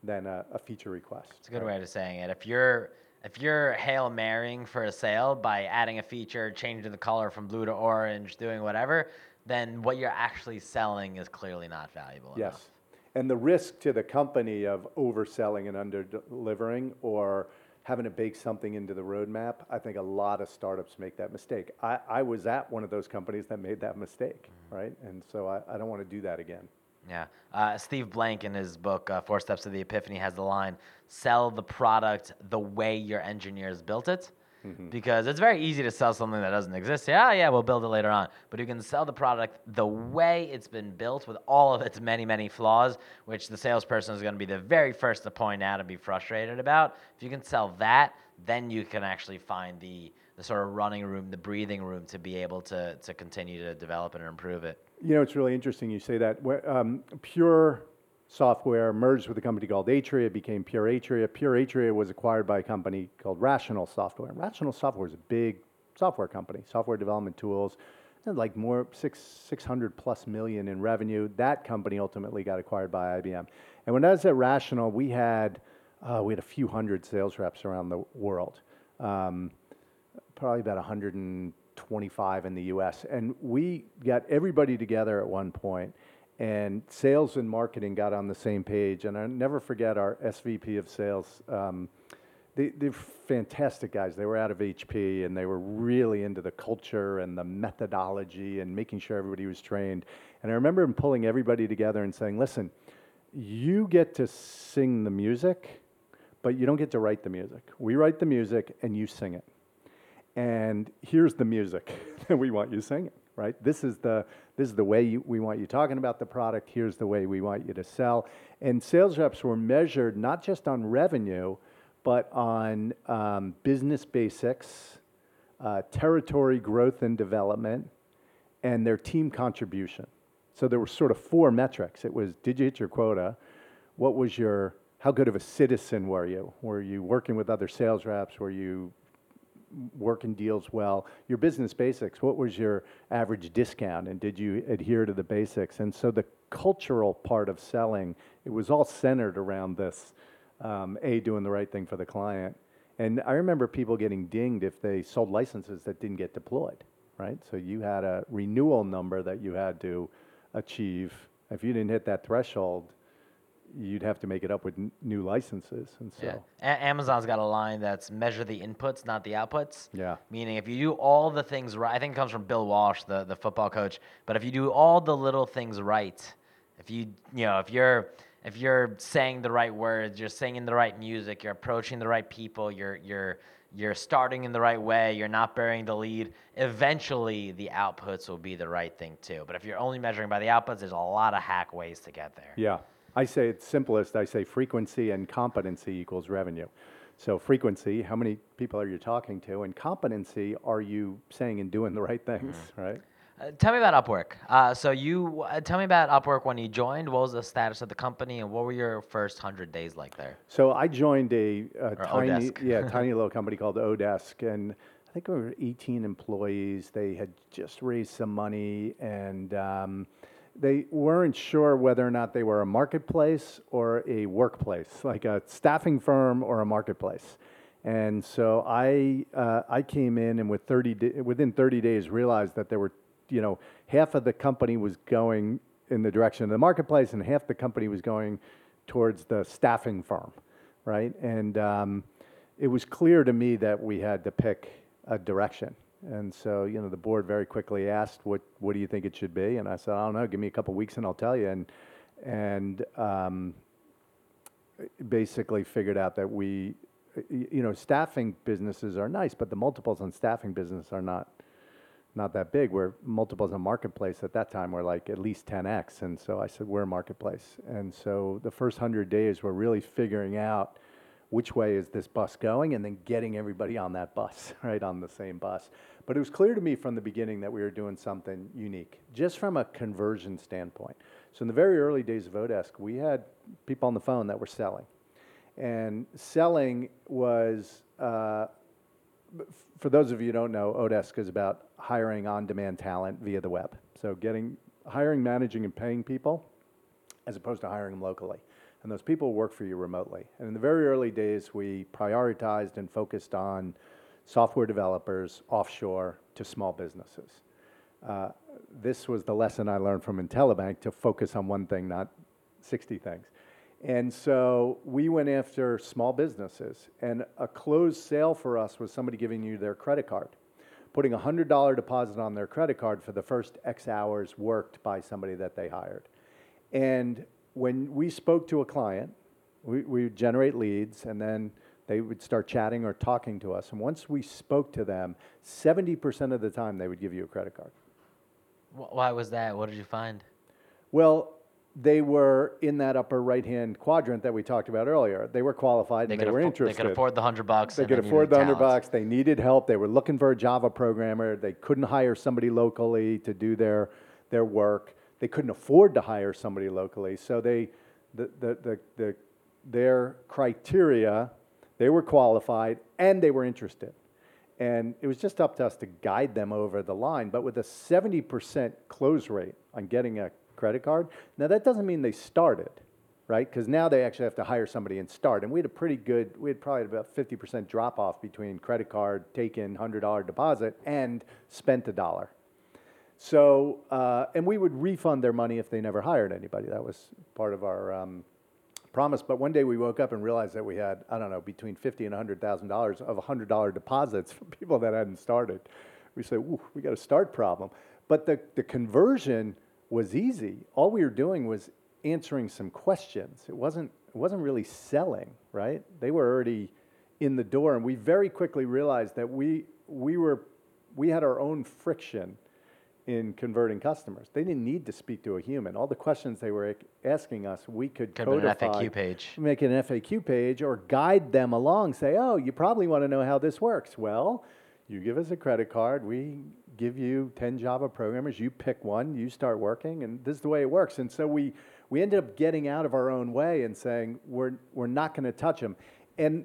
than a, a feature request. It's a good way of saying it. If you're if you're hail marrying for a sale by adding a feature, changing the color from blue to orange, doing whatever, then what you're actually selling is clearly not valuable enough. Yes. And the risk to the company of overselling and under delivering or having to bake something into the roadmap, I think a lot of startups make that mistake. I, I was at one of those companies that made that mistake, right? And so I, I don't want to do that again. Yeah. Uh, Steve Blank in his book uh, Four Steps to the Epiphany has the line: "Sell the product the way your engineers built it." Because it's very easy to sell something that doesn't exist. Yeah, yeah, we'll build it later on. But you can sell the product the way it's been built with all of its many, many flaws, which the salesperson is going to be the very first to point out and be frustrated about. If you can sell that, then you can actually find the, the sort of running room, the breathing room to be able to, to continue to develop and improve it. You know, it's really interesting you say that. Um, Pure Software merged with a company called Atria, became Pure Atria. Pure Atria was acquired by a company called Rational Software. Rational Software is a big software company, software development tools, like more six six hundred plus million in revenue. That company ultimately got acquired by IBM, And when I was at Rational, we had uh, we had a few hundred sales reps around the world, um, probably about 125 in the U.S. And we got everybody together at one point, and sales and marketing got on the same page. And I never forget our SVP of sales. Um, they, they're fantastic guys. They were out of HP and they were really into the culture and the methodology and making sure everybody was trained. And I remember him pulling everybody together and saying, listen, you get to sing the music, but you don't get to write the music. We write the music and you sing it. And here's the music that we want you singing, right? This is the, this is the way you, we want you talking about the product. Here's the way we want you to sell. And sales reps were measured not just on revenue, but on um, business basics, uh, territory growth and development, and their team contribution. So there were sort of four metrics. It was did you hit your quota? What was your how good of a citizen were you? Were you working with other sales reps? Were you working deals well? Your business basics. What was your average discount? And did you adhere to the basics? And so the cultural part of selling, it was all centered around this um, A, doing the right thing for the client. And I remember people getting dinged if they sold licenses that didn't get deployed, right? So you had a renewal number that you had to achieve. If you didn't hit that threshold, you'd have to make it up with n- new licenses. And so, Yeah. A- Amazon's got a line that's measure the inputs, not the outputs. Yeah. Meaning, if you do all the things right, I think it comes from Bill Walsh, the, the football coach. But if you do all the little things right, if you you know if you're if you're saying the right words, you're singing the right music, you're approaching the right people, you're you're you're starting in the right way, you're not burying the lead, eventually the outputs will be the right thing too. But if you're only measuring by the outputs, there's a lot of hack ways to get there. yeah. I say it's simplest. I say frequency and competency equals revenue. So frequency, how many people are you talking to? And competency, are you saying and doing the right things, right? Uh, tell me about Upwork. Uh, so you uh, tell me about Upwork when you joined. What was the status of the company, and what were your first hundred days like there? So I joined a, a tiny, oDesk. yeah, tiny little company called oDesk, and I think we were 18 employees. They had just raised some money, and um, they weren't sure whether or not they were a marketplace or a workplace, like a staffing firm or a marketplace. And so I, uh, I came in and with 30 da- within 30 days realized that there were, you know, half of the company was going in the direction of the marketplace and half the company was going towards the staffing firm, right? And um, it was clear to me that we had to pick a direction. And so, you know, the board very quickly asked, "What, what do you think it should be?" And I said, "I don't know. Give me a couple weeks and I'll tell you." And and um, basically figured out that we, you know, staffing businesses are nice, but the multiples on staffing business are not not that big. Where multiples on marketplace at that time were like at least 10x. And so I said, we're a marketplace. And so the first hundred days were really figuring out which way is this bus going and then getting everybody on that bus, right, on the same bus. But it was clear to me from the beginning that we were doing something unique, just from a conversion standpoint. So in the very early days of oDesk, we had people on the phone that were selling. And selling was, uh, for those of you who don't know, oDesk is about hiring on-demand talent via the web. So getting, hiring, managing, and paying people as opposed to hiring them locally. And those people work for you remotely. And in the very early days, we prioritized and focused on software developers offshore to small businesses. Uh, this was the lesson I learned from Intellibank to focus on one thing, not 60 things. And so we went after small businesses, and a closed sale for us was somebody giving you their credit card, putting a $100 deposit on their credit card for the first X hours worked by somebody that they hired. And when we spoke to a client, we, we would generate leads, and then they would start chatting or talking to us. And once we spoke to them, 70% of the time they would give you a credit card. Why was that? What did you find? Well, they were in that upper right-hand quadrant that we talked about earlier. They were qualified and they could were affo- interested. They could afford the hundred bucks. They could afford the hundred bucks. They needed help. They were looking for a Java programmer. They couldn't hire somebody locally to do their their work. They couldn't afford to hire somebody locally. So they the the the, the their criteria, they were qualified and they were interested. And it was just up to us to guide them over the line. But with a 70% close rate on getting a credit card, now that doesn't mean they started, right? Because now they actually have to hire somebody and start. And we had a pretty good, we had probably about 50% drop off between credit card, taken $100 deposit, and spent a dollar. So, uh, and we would refund their money if they never hired anybody. That was part of our um, promise. But one day we woke up and realized that we had, I don't know, between fifty and hundred thousand dollars of hundred dollar deposits from people that hadn't started. We said, Ooh, we got a start problem. But the, the conversion was easy. All we were doing was answering some questions. It wasn't, it wasn't really selling, right? They were already in the door, and we very quickly realized that we, we, were, we had our own friction in converting customers. They didn't need to speak to a human. All the questions they were asking us, we could Could have been an codify, FAQ page. make an FAQ page, or guide them along. Say, oh, you probably want to know how this works. Well, you give us a credit card. We give you 10 Java programmers. You pick one. You start working, and this is the way it works. And so we we ended up getting out of our own way and saying we're we're not going to touch them. And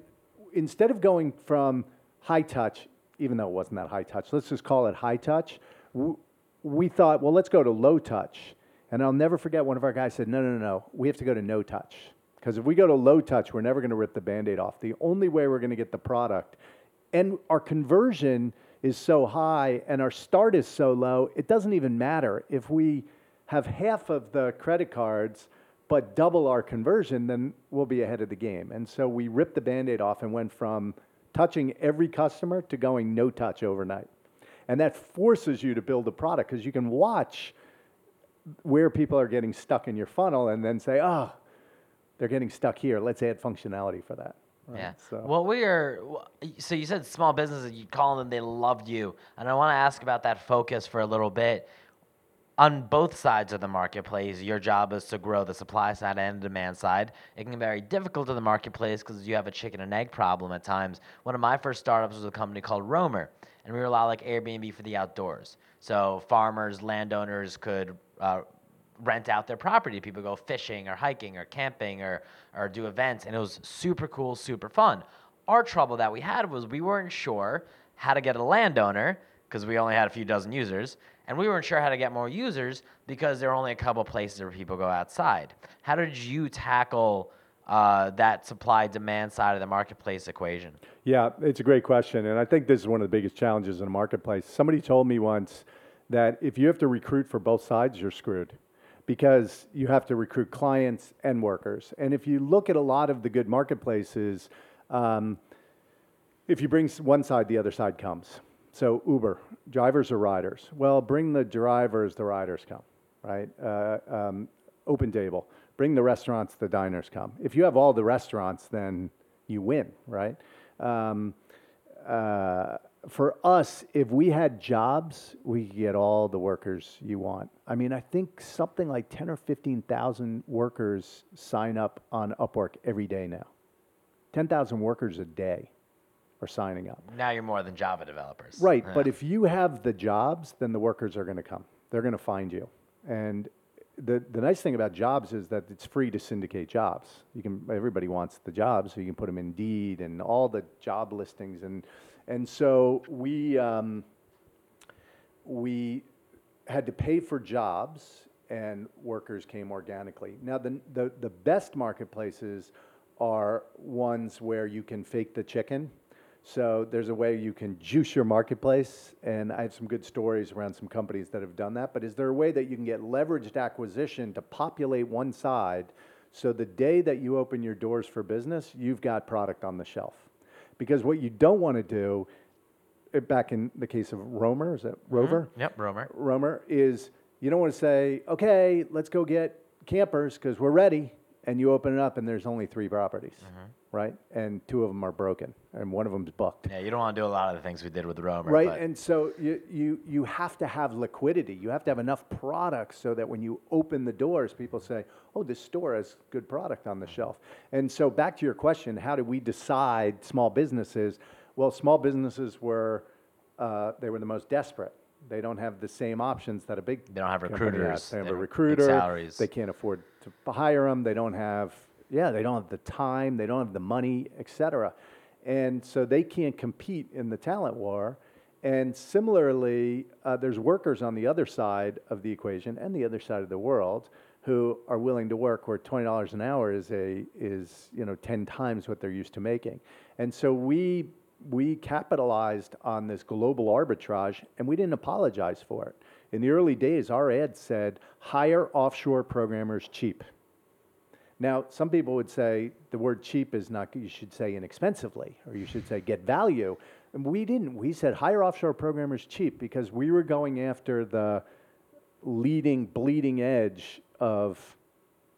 instead of going from high touch, even though it wasn't that high touch, let's just call it high touch. We thought, well, let's go to low touch. And I'll never forget one of our guys said, no, no, no, no, we have to go to no touch. Because if we go to low touch, we're never going to rip the band aid off. The only way we're going to get the product, and our conversion is so high and our start is so low, it doesn't even matter. If we have half of the credit cards, but double our conversion, then we'll be ahead of the game. And so we ripped the band aid off and went from touching every customer to going no touch overnight. And that forces you to build a product because you can watch where people are getting stuck in your funnel and then say, oh, they're getting stuck here. Let's add functionality for that. Right? Yeah. So, Well, we are. So you said small businesses. You call them. They loved you, and I want to ask about that focus for a little bit. On both sides of the marketplace, your job is to grow the supply side and the demand side. It can be very difficult in the marketplace because you have a chicken and egg problem at times. One of my first startups was a company called Roamer, and we were a lot like Airbnb for the outdoors. So farmers, landowners could uh, rent out their property. People go fishing or hiking or camping or, or do events, and it was super cool, super fun. Our trouble that we had was we weren't sure how to get a landowner because we only had a few dozen users, and we weren't sure how to get more users because there were only a couple places where people go outside. How did you tackle uh, that supply demand side of the marketplace equation? Yeah, it's a great question. And I think this is one of the biggest challenges in the marketplace. Somebody told me once that if you have to recruit for both sides, you're screwed because you have to recruit clients and workers. And if you look at a lot of the good marketplaces, um, if you bring one side, the other side comes. So Uber, drivers or riders? Well, bring the drivers, the riders come, right? Uh, um, OpenTable, bring the restaurants, the diners come. If you have all the restaurants, then you win, right? Um, uh, for us, if we had jobs, we could get all the workers you want. I mean, I think something like 10 or 15,000 workers sign up on Upwork every day now. 10,000 workers a day are signing up. Now you're more than Java developers. Right, Yeah. but if you have the jobs, then the workers are going to come. They're going to find you. And the, the nice thing about jobs is that it's free to syndicate jobs. You can everybody wants the jobs, so you can put them in Indeed and all the job listings and and so we um, we had to pay for jobs and workers came organically. Now the, the the best marketplaces are ones where you can fake the chicken. So there's a way you can juice your marketplace, and I have some good stories around some companies that have done that. But is there a way that you can get leveraged acquisition to populate one side, so the day that you open your doors for business, you've got product on the shelf? Because what you don't want to do, eh, back in the case of Romer, is that Rover? Yep, Romer. Romer is you don't want to say, okay, let's go get campers because we're ready, and you open it up and there's only three properties, right? And two of them are broken, and one of them's booked. Yeah, you don't want to do a lot of the things we did with Romer. Right, but- and so you, you, you have to have liquidity. You have to have enough products so that when you open the doors, people say, oh, this store has good product on the shelf. And so back to your question, how do we decide small businesses? Well, small businesses were, uh, they were the most desperate. They don't have the same options that a big They don't have recruiters. has. They have They a recruiter. salaries. They can't afford to hire them. They don't have, yeah, they don't have the time. They don't have the money, et cetera. And so they can't compete in the talent war. And similarly, uh, there's workers on the other side of the equation and the other side of the world who are willing to work where $20 an hour is a is you know 10 times what they're used to making. And so we we capitalized on this global arbitrage and we didn't apologize for it. In the early days, our ad said, hire offshore programmers cheap. Now, some people would say the word cheap is not, you should say inexpensively, or you should say get value. And we didn't. We said hire offshore programmers cheap because we were going after the leading, bleeding edge of,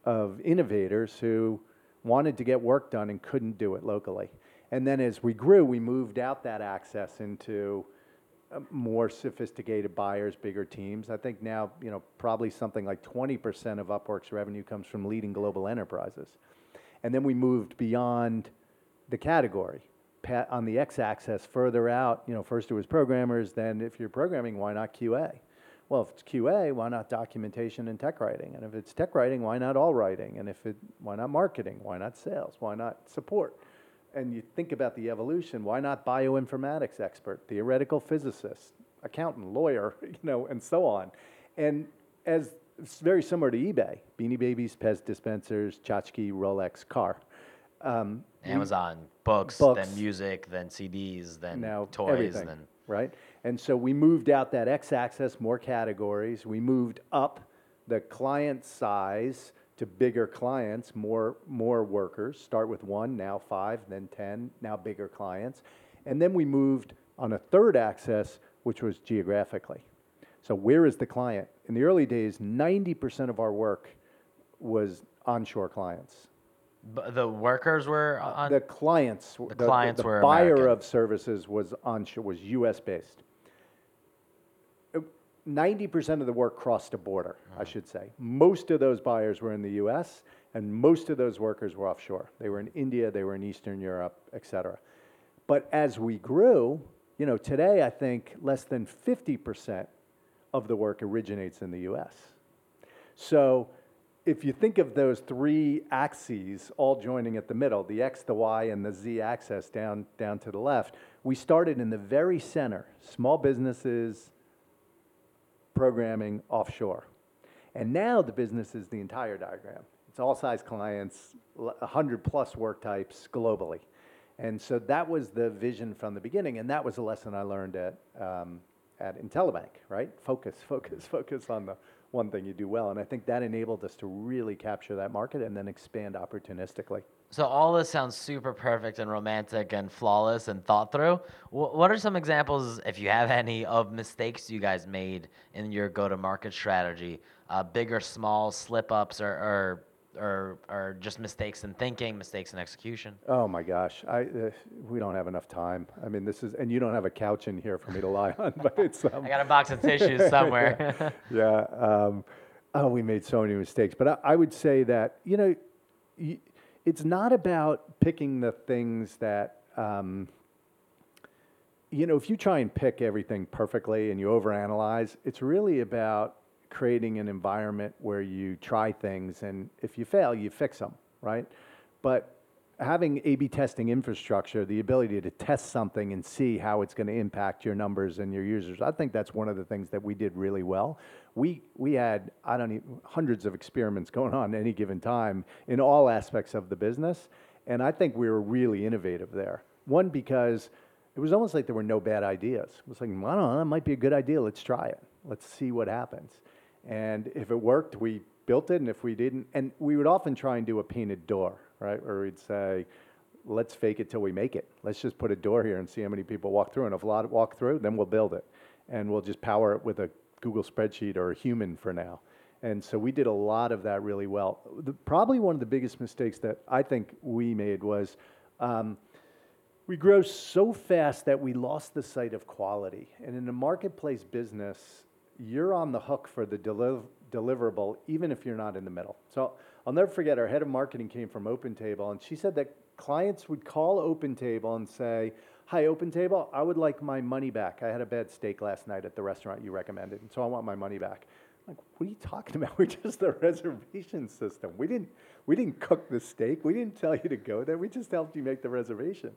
of innovators who wanted to get work done and couldn't do it locally. And then as we grew, we moved out that access into uh, more sophisticated buyers, bigger teams. I think now, you know, probably something like 20% of Upwork's revenue comes from leading global enterprises. And then we moved beyond the category. Pa- on the x-axis, further out, you know, first it was programmers, then if you're programming, why not QA? Well, if it's QA, why not documentation and tech writing? And if it's tech writing, why not all writing? And if it, why not marketing? Why not sales? Why not support? And you think about the evolution, why not bioinformatics expert, theoretical physicist, accountant, lawyer, you know, and so on. And as it's very similar to eBay, Beanie Babies, Pez dispensers, tchotchke, Rolex, car. Um, Amazon, books, Books. then music, then CDs, then now toys, everything, then right? And so we moved out that x-axis, more categories. We moved up the client size to bigger clients, more more workers. Start with one, now five, then ten, now bigger clients, and then we moved on a third axis, which was geographically. So where is the client? In the early days, 90% of our work was onshore clients. B- the workers were on. the clients, the, clients the were buyer American. of services was onshore, was U.S. based. Uh, Ninety percent of the work crossed a border, I should say. Most of those buyers were in the U.S. and most of those workers were offshore. They were in India, they were in Eastern Europe, et cetera. But as we grew, you know, today I think less than fifty percent of the work originates in the U.S. So if you think of those three axes all joining at the middle, the X, the Y, and the Z axis down, down to the left, we started in the very center, small businesses, programming offshore. And now the business is the entire diagram. It's all size clients, l- 100 plus work types globally. And so that was the vision from the beginning, and that was a lesson I learned at, um, at Intellibank, right? Focus, focus, focus on the one thing you do well. And I think that enabled us to really capture that market and then expand opportunistically. So all this sounds super perfect and romantic and flawless and thought through. Wh- what are some examples, if you have any, of mistakes you guys made in your go-to-market strategy? Uh, big or small slip ups or, or or or just mistakes in thinking, mistakes in execution. Oh my gosh, I, uh, we don't have enough time. I mean, this is, and you don't have a couch in here for me to lie on, but it's, um, I got a box of tissues somewhere. yeah. Um, oh, we made so many mistakes. But I, I would say that, you know, y- it's not about picking the things that, um, you know, if you try and pick everything perfectly and you overanalyze, it's really about creating an environment where you try things and if you fail, you fix them, right? But having A/B testing infrastructure, the ability to test something and see how it's going to impact your numbers and your users, I think that's one of the things that we did really well. We we had I don't even hundreds of experiments going on at any given time in all aspects of the business, and I think we were really innovative there. One because it was almost like there were no bad ideas. It was like, well, I don't know, that might be a good idea. Let's try it. Let's see what happens. And if it worked, we built it. And if we didn't, and we would often try and do a painted door, right? Where we'd say, let's fake it till we make it. Let's just put a door here and see how many people walk through. And if a lot walk through, then we'll build it. And we'll just power it with a Google spreadsheet or a human for now. And so we did a lot of that really well. The, probably one of the biggest mistakes that I think we made was um, we grow so fast that we lost the sight of quality. And in a marketplace business, you're on the hook for the deliv- deliverable, even if you're not in the middle. So I'll never forget our head of marketing came from OpenTable, and she said that clients would call OpenTable and say, Hi, OpenTable, I would like my money back. I had a bad steak last night at the restaurant you recommended, and so I want my money back. Like, what are you talking about? We're just the reservation system. We didn't, we didn't cook the steak. We didn't tell you to go there. We just helped you make the reservation.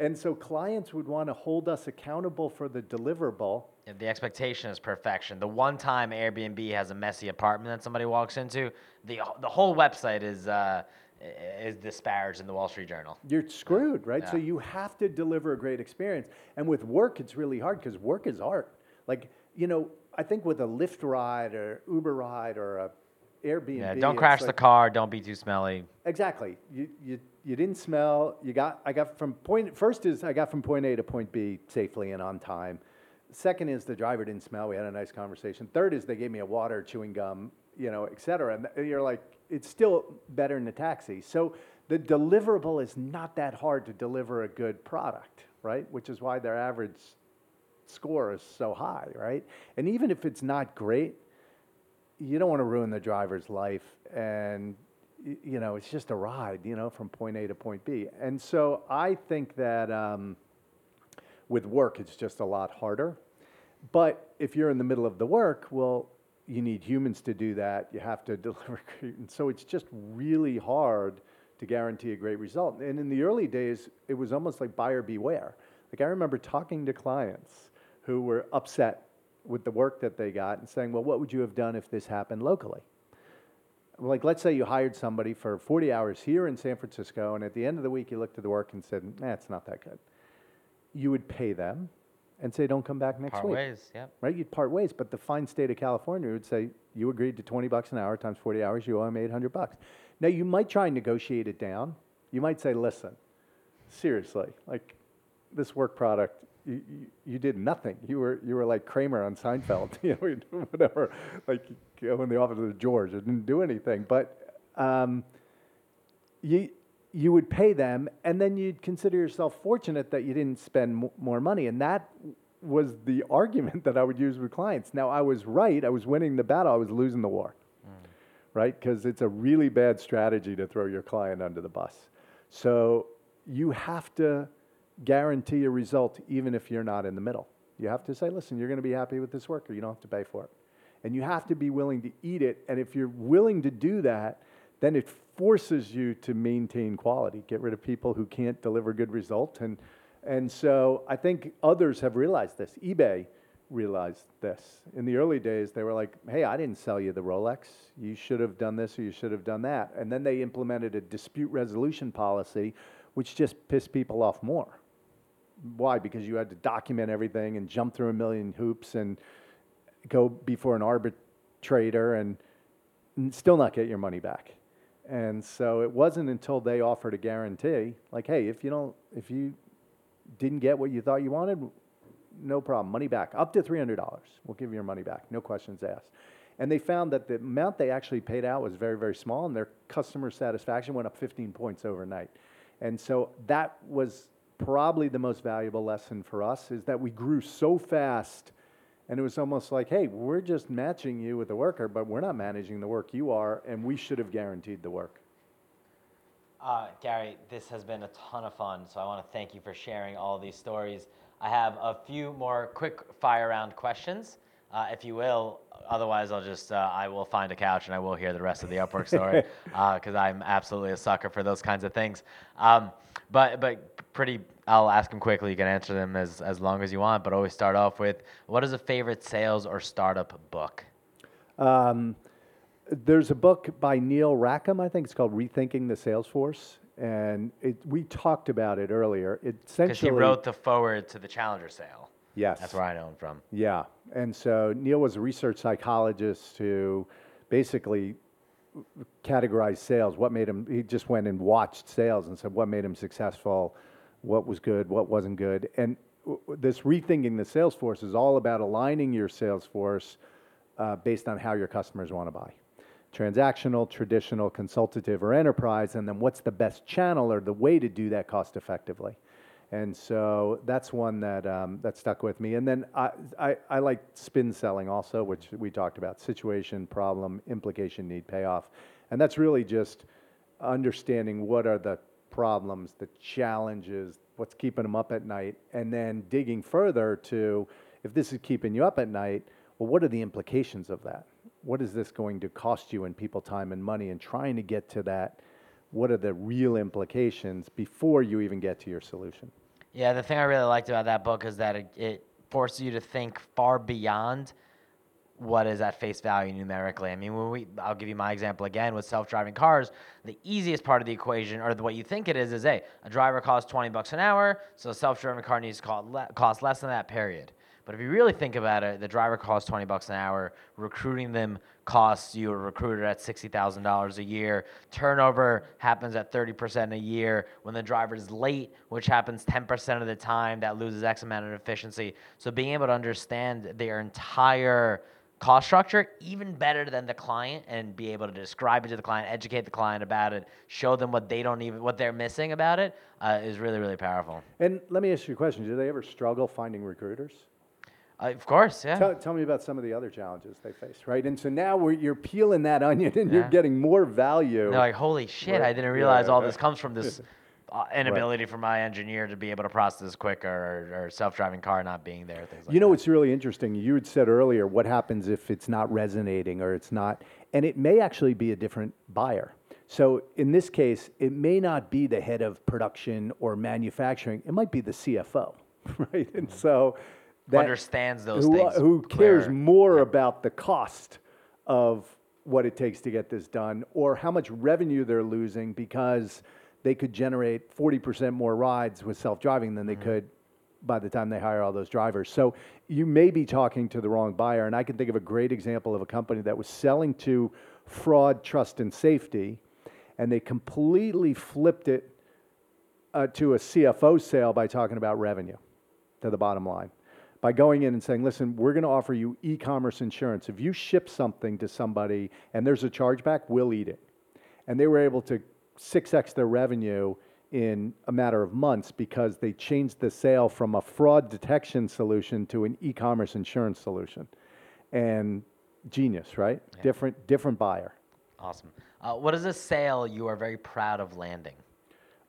And so clients would want to hold us accountable for the deliverable. Yeah, the expectation is perfection. The one time Airbnb has a messy apartment that somebody walks into, the the whole website is uh, is disparaged in the Wall Street Journal. You're screwed, right? So you have to deliver a great experience. And with work, it's really hard because work is art. Like, you know, I think with a Lyft ride or Uber ride or a Airbnb. Yeah, don't crash the car. Don't be too smelly. Exactly. You, you, you didn't smell. You got. I got from point. First is I got from point A to point B safely and on time. Second is the driver didn't smell. We had a nice conversation. Third is they gave me a water, chewing gum, you know, et cetera. And you're like, it's still better than a taxi. So the deliverable is not that hard to deliver a good product, right? Which is why their average score is so high, right? And even if it's not great, you don't want to ruin the driver's life and you know it's just a ride you know from point a to point b. And so i think that um, with work it's just a lot harder. But if you're in the middle of the work well you need humans to do that. You have to deliver and so it's just really hard to guarantee a great result. And in the early days it was almost like buyer beware. Like i remember talking to clients who were upset with the work that they got and saying well what would you have done if this happened locally like let's say you hired somebody for 40 hours here in San Francisco and at the end of the week you looked at the work and said, "Nah, it's not that good." You would pay them and say, "Don't come back next Part week." Part ways. Yep. Right? You'd part ways, but the fine state of California would say, "You agreed to 20 bucks an hour times 40 hours, you owe them 800 bucks." Now you might try and negotiate it down. You might say, "Listen, seriously, like this work product, you, you, you did nothing. You were you were like Kramer on Seinfeld, you know, whatever. Like go in the office of George, it didn't do anything. But um, you you would pay them, and then you'd consider yourself fortunate that you didn't spend mo- more money, and that was the argument that I would use with clients. Now I was right. I was winning the battle. I was losing the war right? Because it's a really bad strategy to throw your client under the bus. So you have to guarantee a result even if you're not in the middle. You have to say, listen, you're going to be happy with this work or you don't have to pay for it. And you have to be willing to eat it. And if you're willing to do that, then it forces you to maintain quality, get rid of people who can't deliver good results. And, and so I think others have realized this. eBay realized this. In the early days, they were like, hey, I didn't sell you the Rolex. You should have done this or you should have done that. And then they implemented a dispute resolution policy, which just pissed people off more. Why? Because you had to document everything and jump through a million hoops and go before an arbitrator and still not get your money back. And so it wasn't until they offered a guarantee, like, hey, if you don't, if you didn't get what you thought you wanted, no problem, money back, up to $300. We'll give you your money back, no questions asked. And they found that the amount they actually paid out was very, very small, and their customer satisfaction went up 15 points overnight. And so that was probably the most valuable lesson for us is that we grew so fast, and it was almost like, hey, we're just matching you with the worker, but we're not managing the work you are, and we should have guaranteed the work. Uh, Gary, this has been a ton of fun, so I want to thank you for sharing all these stories. I have a few more quick fire round questions, uh, if you will. Otherwise, I'll just uh, I will find a couch and I will hear the rest of the Upwork story because I'm absolutely a sucker for those kinds of things. Um, but but pretty, I'll ask them quickly. You can answer them as as long as you want, but always start off with what is a favorite sales or startup book? Um, there's a book by Neil Rackham, I think it's called Rethinking the Sales Force. and it, we talked about it earlier. It Because essentially he wrote the forward to the Challenger sale. yes, That's where I know him from. Yeah, and so Neil was a research psychologist who basically categorized sales. What made him? He just went and watched sales and said what made him successful, what was good, what wasn't good, and this rethinking the sales force is all about aligning your sales force uh, based on how your customers want to buy. Transactional, traditional, consultative, or enterprise, and then what's the best channel or the way to do that cost effectively. And so that's one that um, that stuck with me. And then I, I, I like spin selling also, which we talked about: situation, problem, implication, need, payoff. And that's really just understanding what are the problems, the challenges, what's keeping them up at night, and then digging further to if this is keeping you up at night, well, what are the implications of that? what is this going to cost you in people time and money and trying to get to that what are the real implications before you even get to your solution Yeah, the thing I really liked about that book is that it, it forces you to think far beyond what is at face value numerically. I mean, when we, I'll give you my example again with self-driving cars. The easiest part of the equation, or the, what you think it is, is hey, a driver costs 20 bucks an hour, so a self-driving car needs to le- cost less than that. Period. But if you really think about it, the driver costs 20 bucks an hour. Recruiting them costs you a recruiter at $60,000 a year. Turnover happens at 30% a year. When the driver is late, which happens 10% of the time, that loses X amount of efficiency. So being able to understand their entire cost structure even better than the client and be able to describe it to the client, educate the client about it, show them what they don't even what they're missing about it uh, is really really powerful. and let me ask you a question do they ever struggle finding recruiters Uh, of course, yeah. Tell, tell me about some of the other challenges they face, right? And so now we're, you're peeling that onion and you're getting more value. And they're like, holy shit, Right. I didn't Yeah, realize all yeah. this comes from this inability for my engineer to be able to process quicker or, or self-driving car not being there, things like you know that. what's really interesting? You had said earlier, what happens if it's not resonating or it's not, and it may actually be a different buyer. So in this case, it may not be the head of production or manufacturing. It might be the CFO, right? And so that understands those who, things who cares clearer. more about the cost of what it takes to get this done or how much revenue they're losing because they could generate 40% more rides with self-driving than they Mm-hmm. could by the time they hire all those drivers. So you may be talking to the wrong buyer. And I can think of a great example of a company that was selling to fraud, trust, and safety, and they completely flipped it uh, to a CFO sale by talking about revenue to the bottom line. By going in and saying, listen, we're going to offer you e commerce insurance. If you ship something to somebody and there's a chargeback, we'll eat it. And they were able to 6x their revenue in a matter of months because they changed the sale from a fraud detection solution to an e commerce insurance solution. And genius, right? Different, different buyer. Awesome. Uh, what is a sale you are very proud of landing?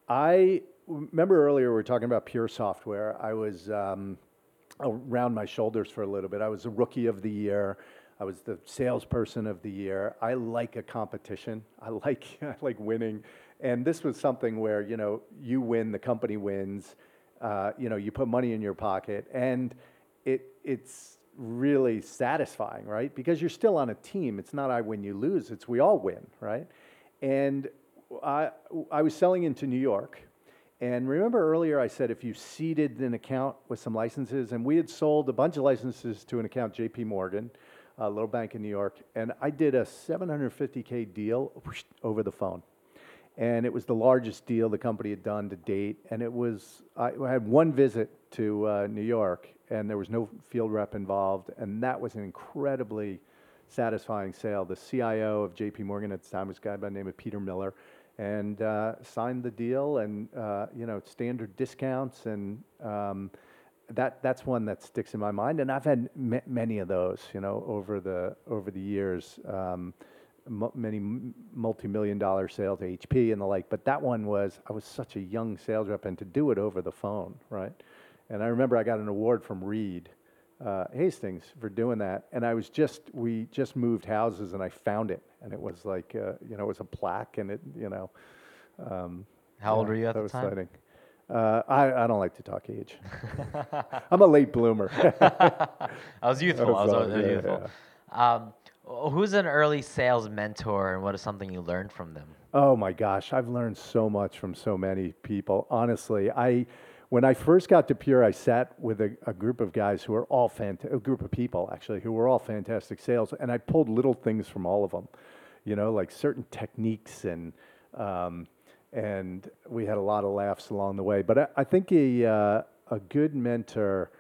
I remember earlier we were talking about pure software. I was um, around my shoulders for a little bit. I was a rookie of the year. I was the salesperson of the year. I like a competition. I like I like winning, and this was something where you know you win, the company wins. Uh, you know you put money in your pocket, and it it's really satisfying, right? Because you're still on a team. It's not I win, you lose. It's we all win, right? And I, I was selling into New York. And remember earlier I said if you seeded an account with some licenses, and we had sold a bunch of licenses to an account, JP Morgan, a little bank in New York, and I did a 750K deal over the phone. And it was the largest deal the company had done to date. And it was, I I had one visit to uh, New York, and there was no field rep involved. And that was an incredibly satisfying sale. The CIO of JP Morgan at the time was a guy by the name of Peter Miller, and uh, signed the deal, and uh, you know standard discounts, and um, that that's one that sticks in my mind. And I've had m- many of those, you know, over the over the years. Um, mu- many m- multi-million dollar sales to HP and the like, but that one was I was such a young sales rep, and to do it over the phone, right? And I remember I got an award from Reed uh, Hastings for doing that. And I was just, we just moved houses and I found it. And it was like, uh, you know, it was a plaque and it, you know. Um, How old yeah, were you at the time? exciting. Uh, I, I don't like to talk age. I'm a late bloomer. I was youthful. I was, I was yeah, youthful. Um, who's an early sales mentor, and what is something you learned from them? Oh my gosh, I've learned so much from so many people. Honestly, I when I first got to Pure, I sat with a, a group of guys who were all fantastic, a group of people actually, who were all fantastic sales, and I pulled little things from all of them, you know, like certain techniques and um, and we had a lot of laughs along the way. But I, I think a uh, a good mentor.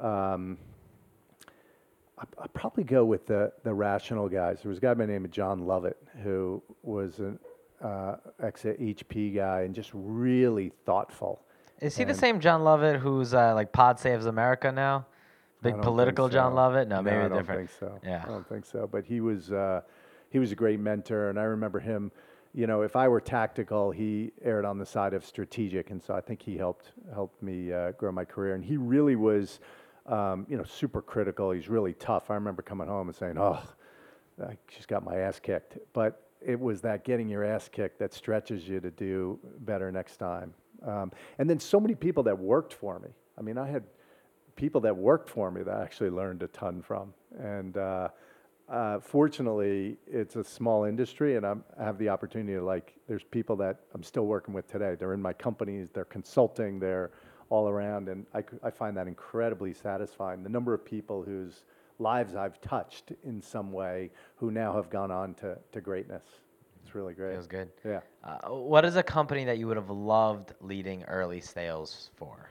Um, I- I'd probably go with the, the rational guys. There was a guy by the name of John Lovett who was an uh, ex HP guy and just really thoughtful. Is he the same John Lovett who's uh, like Pod Saves America now? Big political think John. Lovett? No, maybe different. I don't think so. Yeah. I don't think so. But he was uh, he was a great mentor, and I remember him. You know, if I were tactical, he erred on the side of strategic, and so I think he helped helped me uh, grow my career. And he really was, um, you know, super critical. He's really tough. I remember coming home and saying, "Oh, I just got my ass kicked. But it was that getting your ass kicked that stretches you to do better next time. Um, and then so many people that worked for me. I mean, I had people that worked for me that I actually learned a ton from. And uh, uh, fortunately, it's a small industry, and I'm, I have the opportunity to like. There's people that I'm still working with today. They're in my companies. They're consulting. They're all around, and I find that incredibly satisfying. The number of people whose lives I've touched in some way who now have gone on to, to greatness. It's really great. Feels good. Yeah. Uh, what is a company that you would have loved leading early sales for?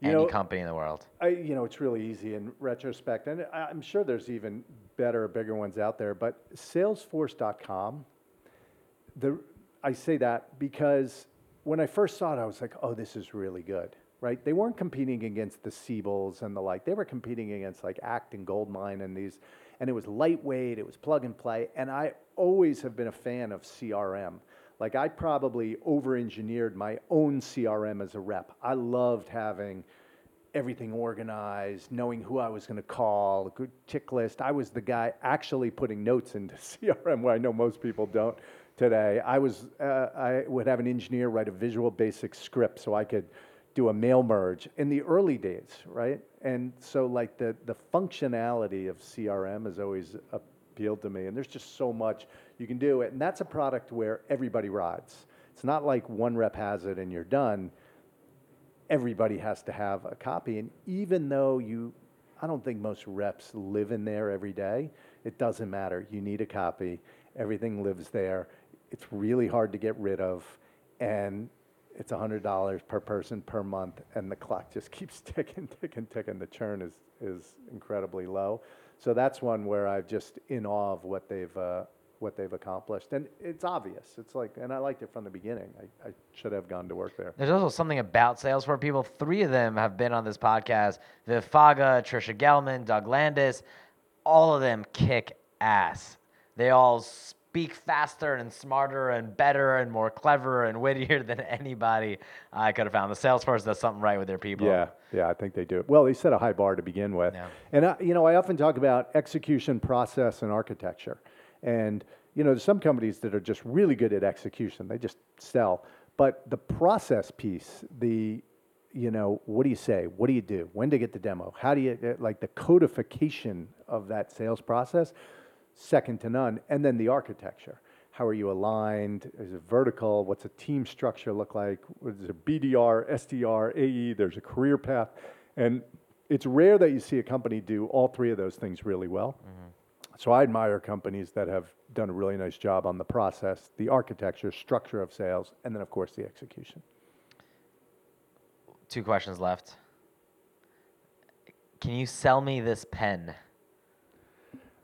You Any know- company in the world. I, you know, it's really easy in retrospect, and I'm sure there's even better, bigger ones out there. But Salesforce.com, the I say that because when I first saw it, I was like, "Oh, this is really good." Right? They weren't competing against the Siebels and the like. They were competing against like Act and Goldmine and these, and it was lightweight. It was plug and play, and I always have been a fan of CRM. Like I probably over-engineered my own CRM as a rep. I loved having everything organized, knowing who I was going to call, a good tick list. I was the guy actually putting notes into CRM where I know most people don't today. I was uh, I would have an engineer write a Visual Basic script so I could do a mail merge in the early days, right? And so like the the functionality of CRM has always appealed to me and there's just so much you can do it. and that's a product where everybody rides. It's not like one rep has it and you're done everybody has to have a copy. And even though you, I don't think most reps live in there every day, it doesn't matter. You need a copy. Everything lives there. It's really hard to get rid of. And it's $100 per person per month. And the clock just keeps ticking, ticking, ticking. The churn is, is incredibly low. So that's one where I'm just in awe of what they've, uh, what they've accomplished. And it's obvious. It's like, and I liked it from the beginning. I, I should have gone to work there. There's also something about Salesforce people. Three of them have been on this podcast. Viv Faga, Trisha Gelman, Doug Landis. All of them kick ass. They all speak faster and smarter and better and more clever and wittier than anybody I could have found. The Salesforce does something right with their people. Yeah, yeah, I think they do. Well, they set a high bar to begin with. Yeah. And, I, you know, I often talk about execution, process, and architecture. And, you know, there's some companies that are just really good at execution, they just sell. But the process piece, the, you know, what do you say? What do you do? When to get the demo? How do you, uh, like the codification of that sales process, second to none. And then the architecture. How are you aligned? Is it vertical? What's a team structure look like? Is it BDR, SDR, AE? There's a career path. And it's rare that you see a company do all three of those things really well. So I admire companies that have done a really nice job on the process, the architecture, structure of sales, and then of course the execution. Two questions left. Can you sell me this pen?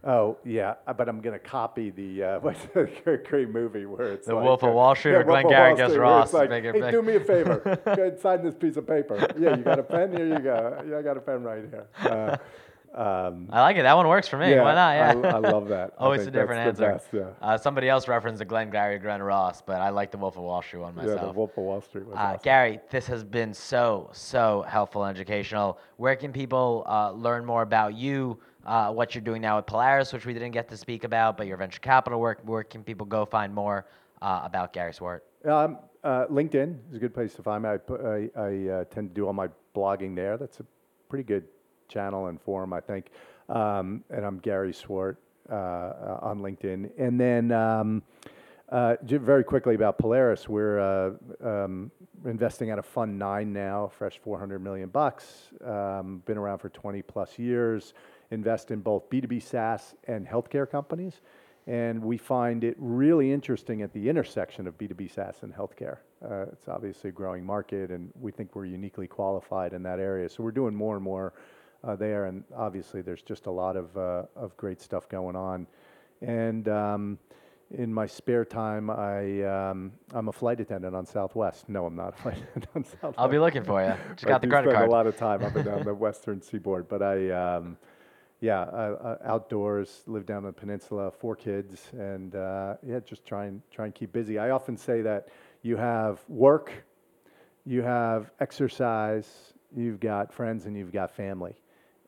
Oh yeah, uh, but I'm gonna copy the uh, what's the great, movie where it's The like, Wolf of uh, Wall Street or Wolf of Glengarry Gets Ross, like, hey, big- do me a favor, go ahead sign this piece of paper. Yeah, you got a pen? Here you go. Yeah, I got a pen right here. Uh, um, I like it. That one works for me. yeah, Why not? Yeah. I, I love that. I Oh, it's a different answer. best, yeah. Uh, somebody else referenced the Glengarry Glen Ross, but I like the Wolf of Wall Street one myself. yeah, the Wolf of Wall Street was Uh, awesome. Gary, this has been so, so helpful and educational. Where can people uh, learn more about you, uh, what you're doing now with Polaris, which we didn't get to speak about, but your venture capital work? Where can people go find more uh, about Gary Swart? Um, uh, LinkedIn is a good place to find me. I, I, I uh, tend to do all my blogging there. That's a pretty good channel and forum, I think. Um, and I'm Gary Swart uh, uh, on LinkedIn. And then um, uh, very quickly about Polaris, we're uh, um, investing out of Fund Nine now, fresh 400 million bucks. Um, been around for 20 plus years. Invest in both B2B SaaS and healthcare companies. And we find it really interesting at the intersection of B2B SaaS and healthcare. Uh, it's obviously a growing market, and we think we're uniquely qualified in that area. So we're doing more and more uh, there, and obviously there's just a lot of, uh, of great stuff going on. And um, in my spare time, I, um, I'm a flight attendant on Southwest. No, I'm not a flight attendant on Southwest. I'll be looking for you. Just I got the credit spend card. a lot of time up and down the western seaboard, but I, um, yeah, uh, uh, outdoors, live down the peninsula, four kids, and uh, yeah, just try and try and keep busy. I often say that you have work, you have exercise, you've got friends, and you've got family,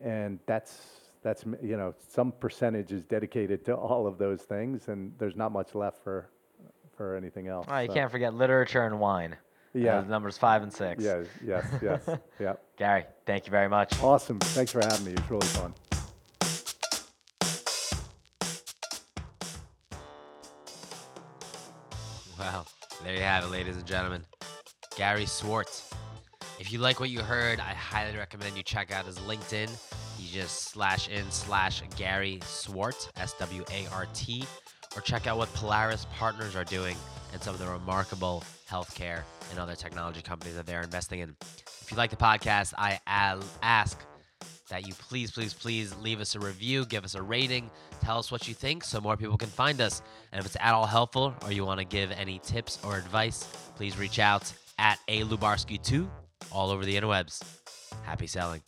and that's that's you know some percentage is dedicated to all of those things, and there's not much left for for anything else. Oh, you so, can't forget literature and wine. Yeah. Uh, numbers five and six. Yeah. Yes. Yes. yeah. Gary, thank you very much. Awesome. Thanks for having me. It was really fun. Wow. There you have it, ladies and gentlemen. Gary Swartz. If you like what you heard, I highly recommend you check out his LinkedIn. You just slash in slash Gary Swart, S W A R T, or check out what Polaris Partners are doing and some of the remarkable healthcare and other technology companies that they're investing in. If you like the podcast, I ask that you please, please, please leave us a review, give us a rating, tell us what you think so more people can find us. And if it's at all helpful or you want to give any tips or advice, please reach out at a Lubarsky2 all over the interwebs. Happy selling.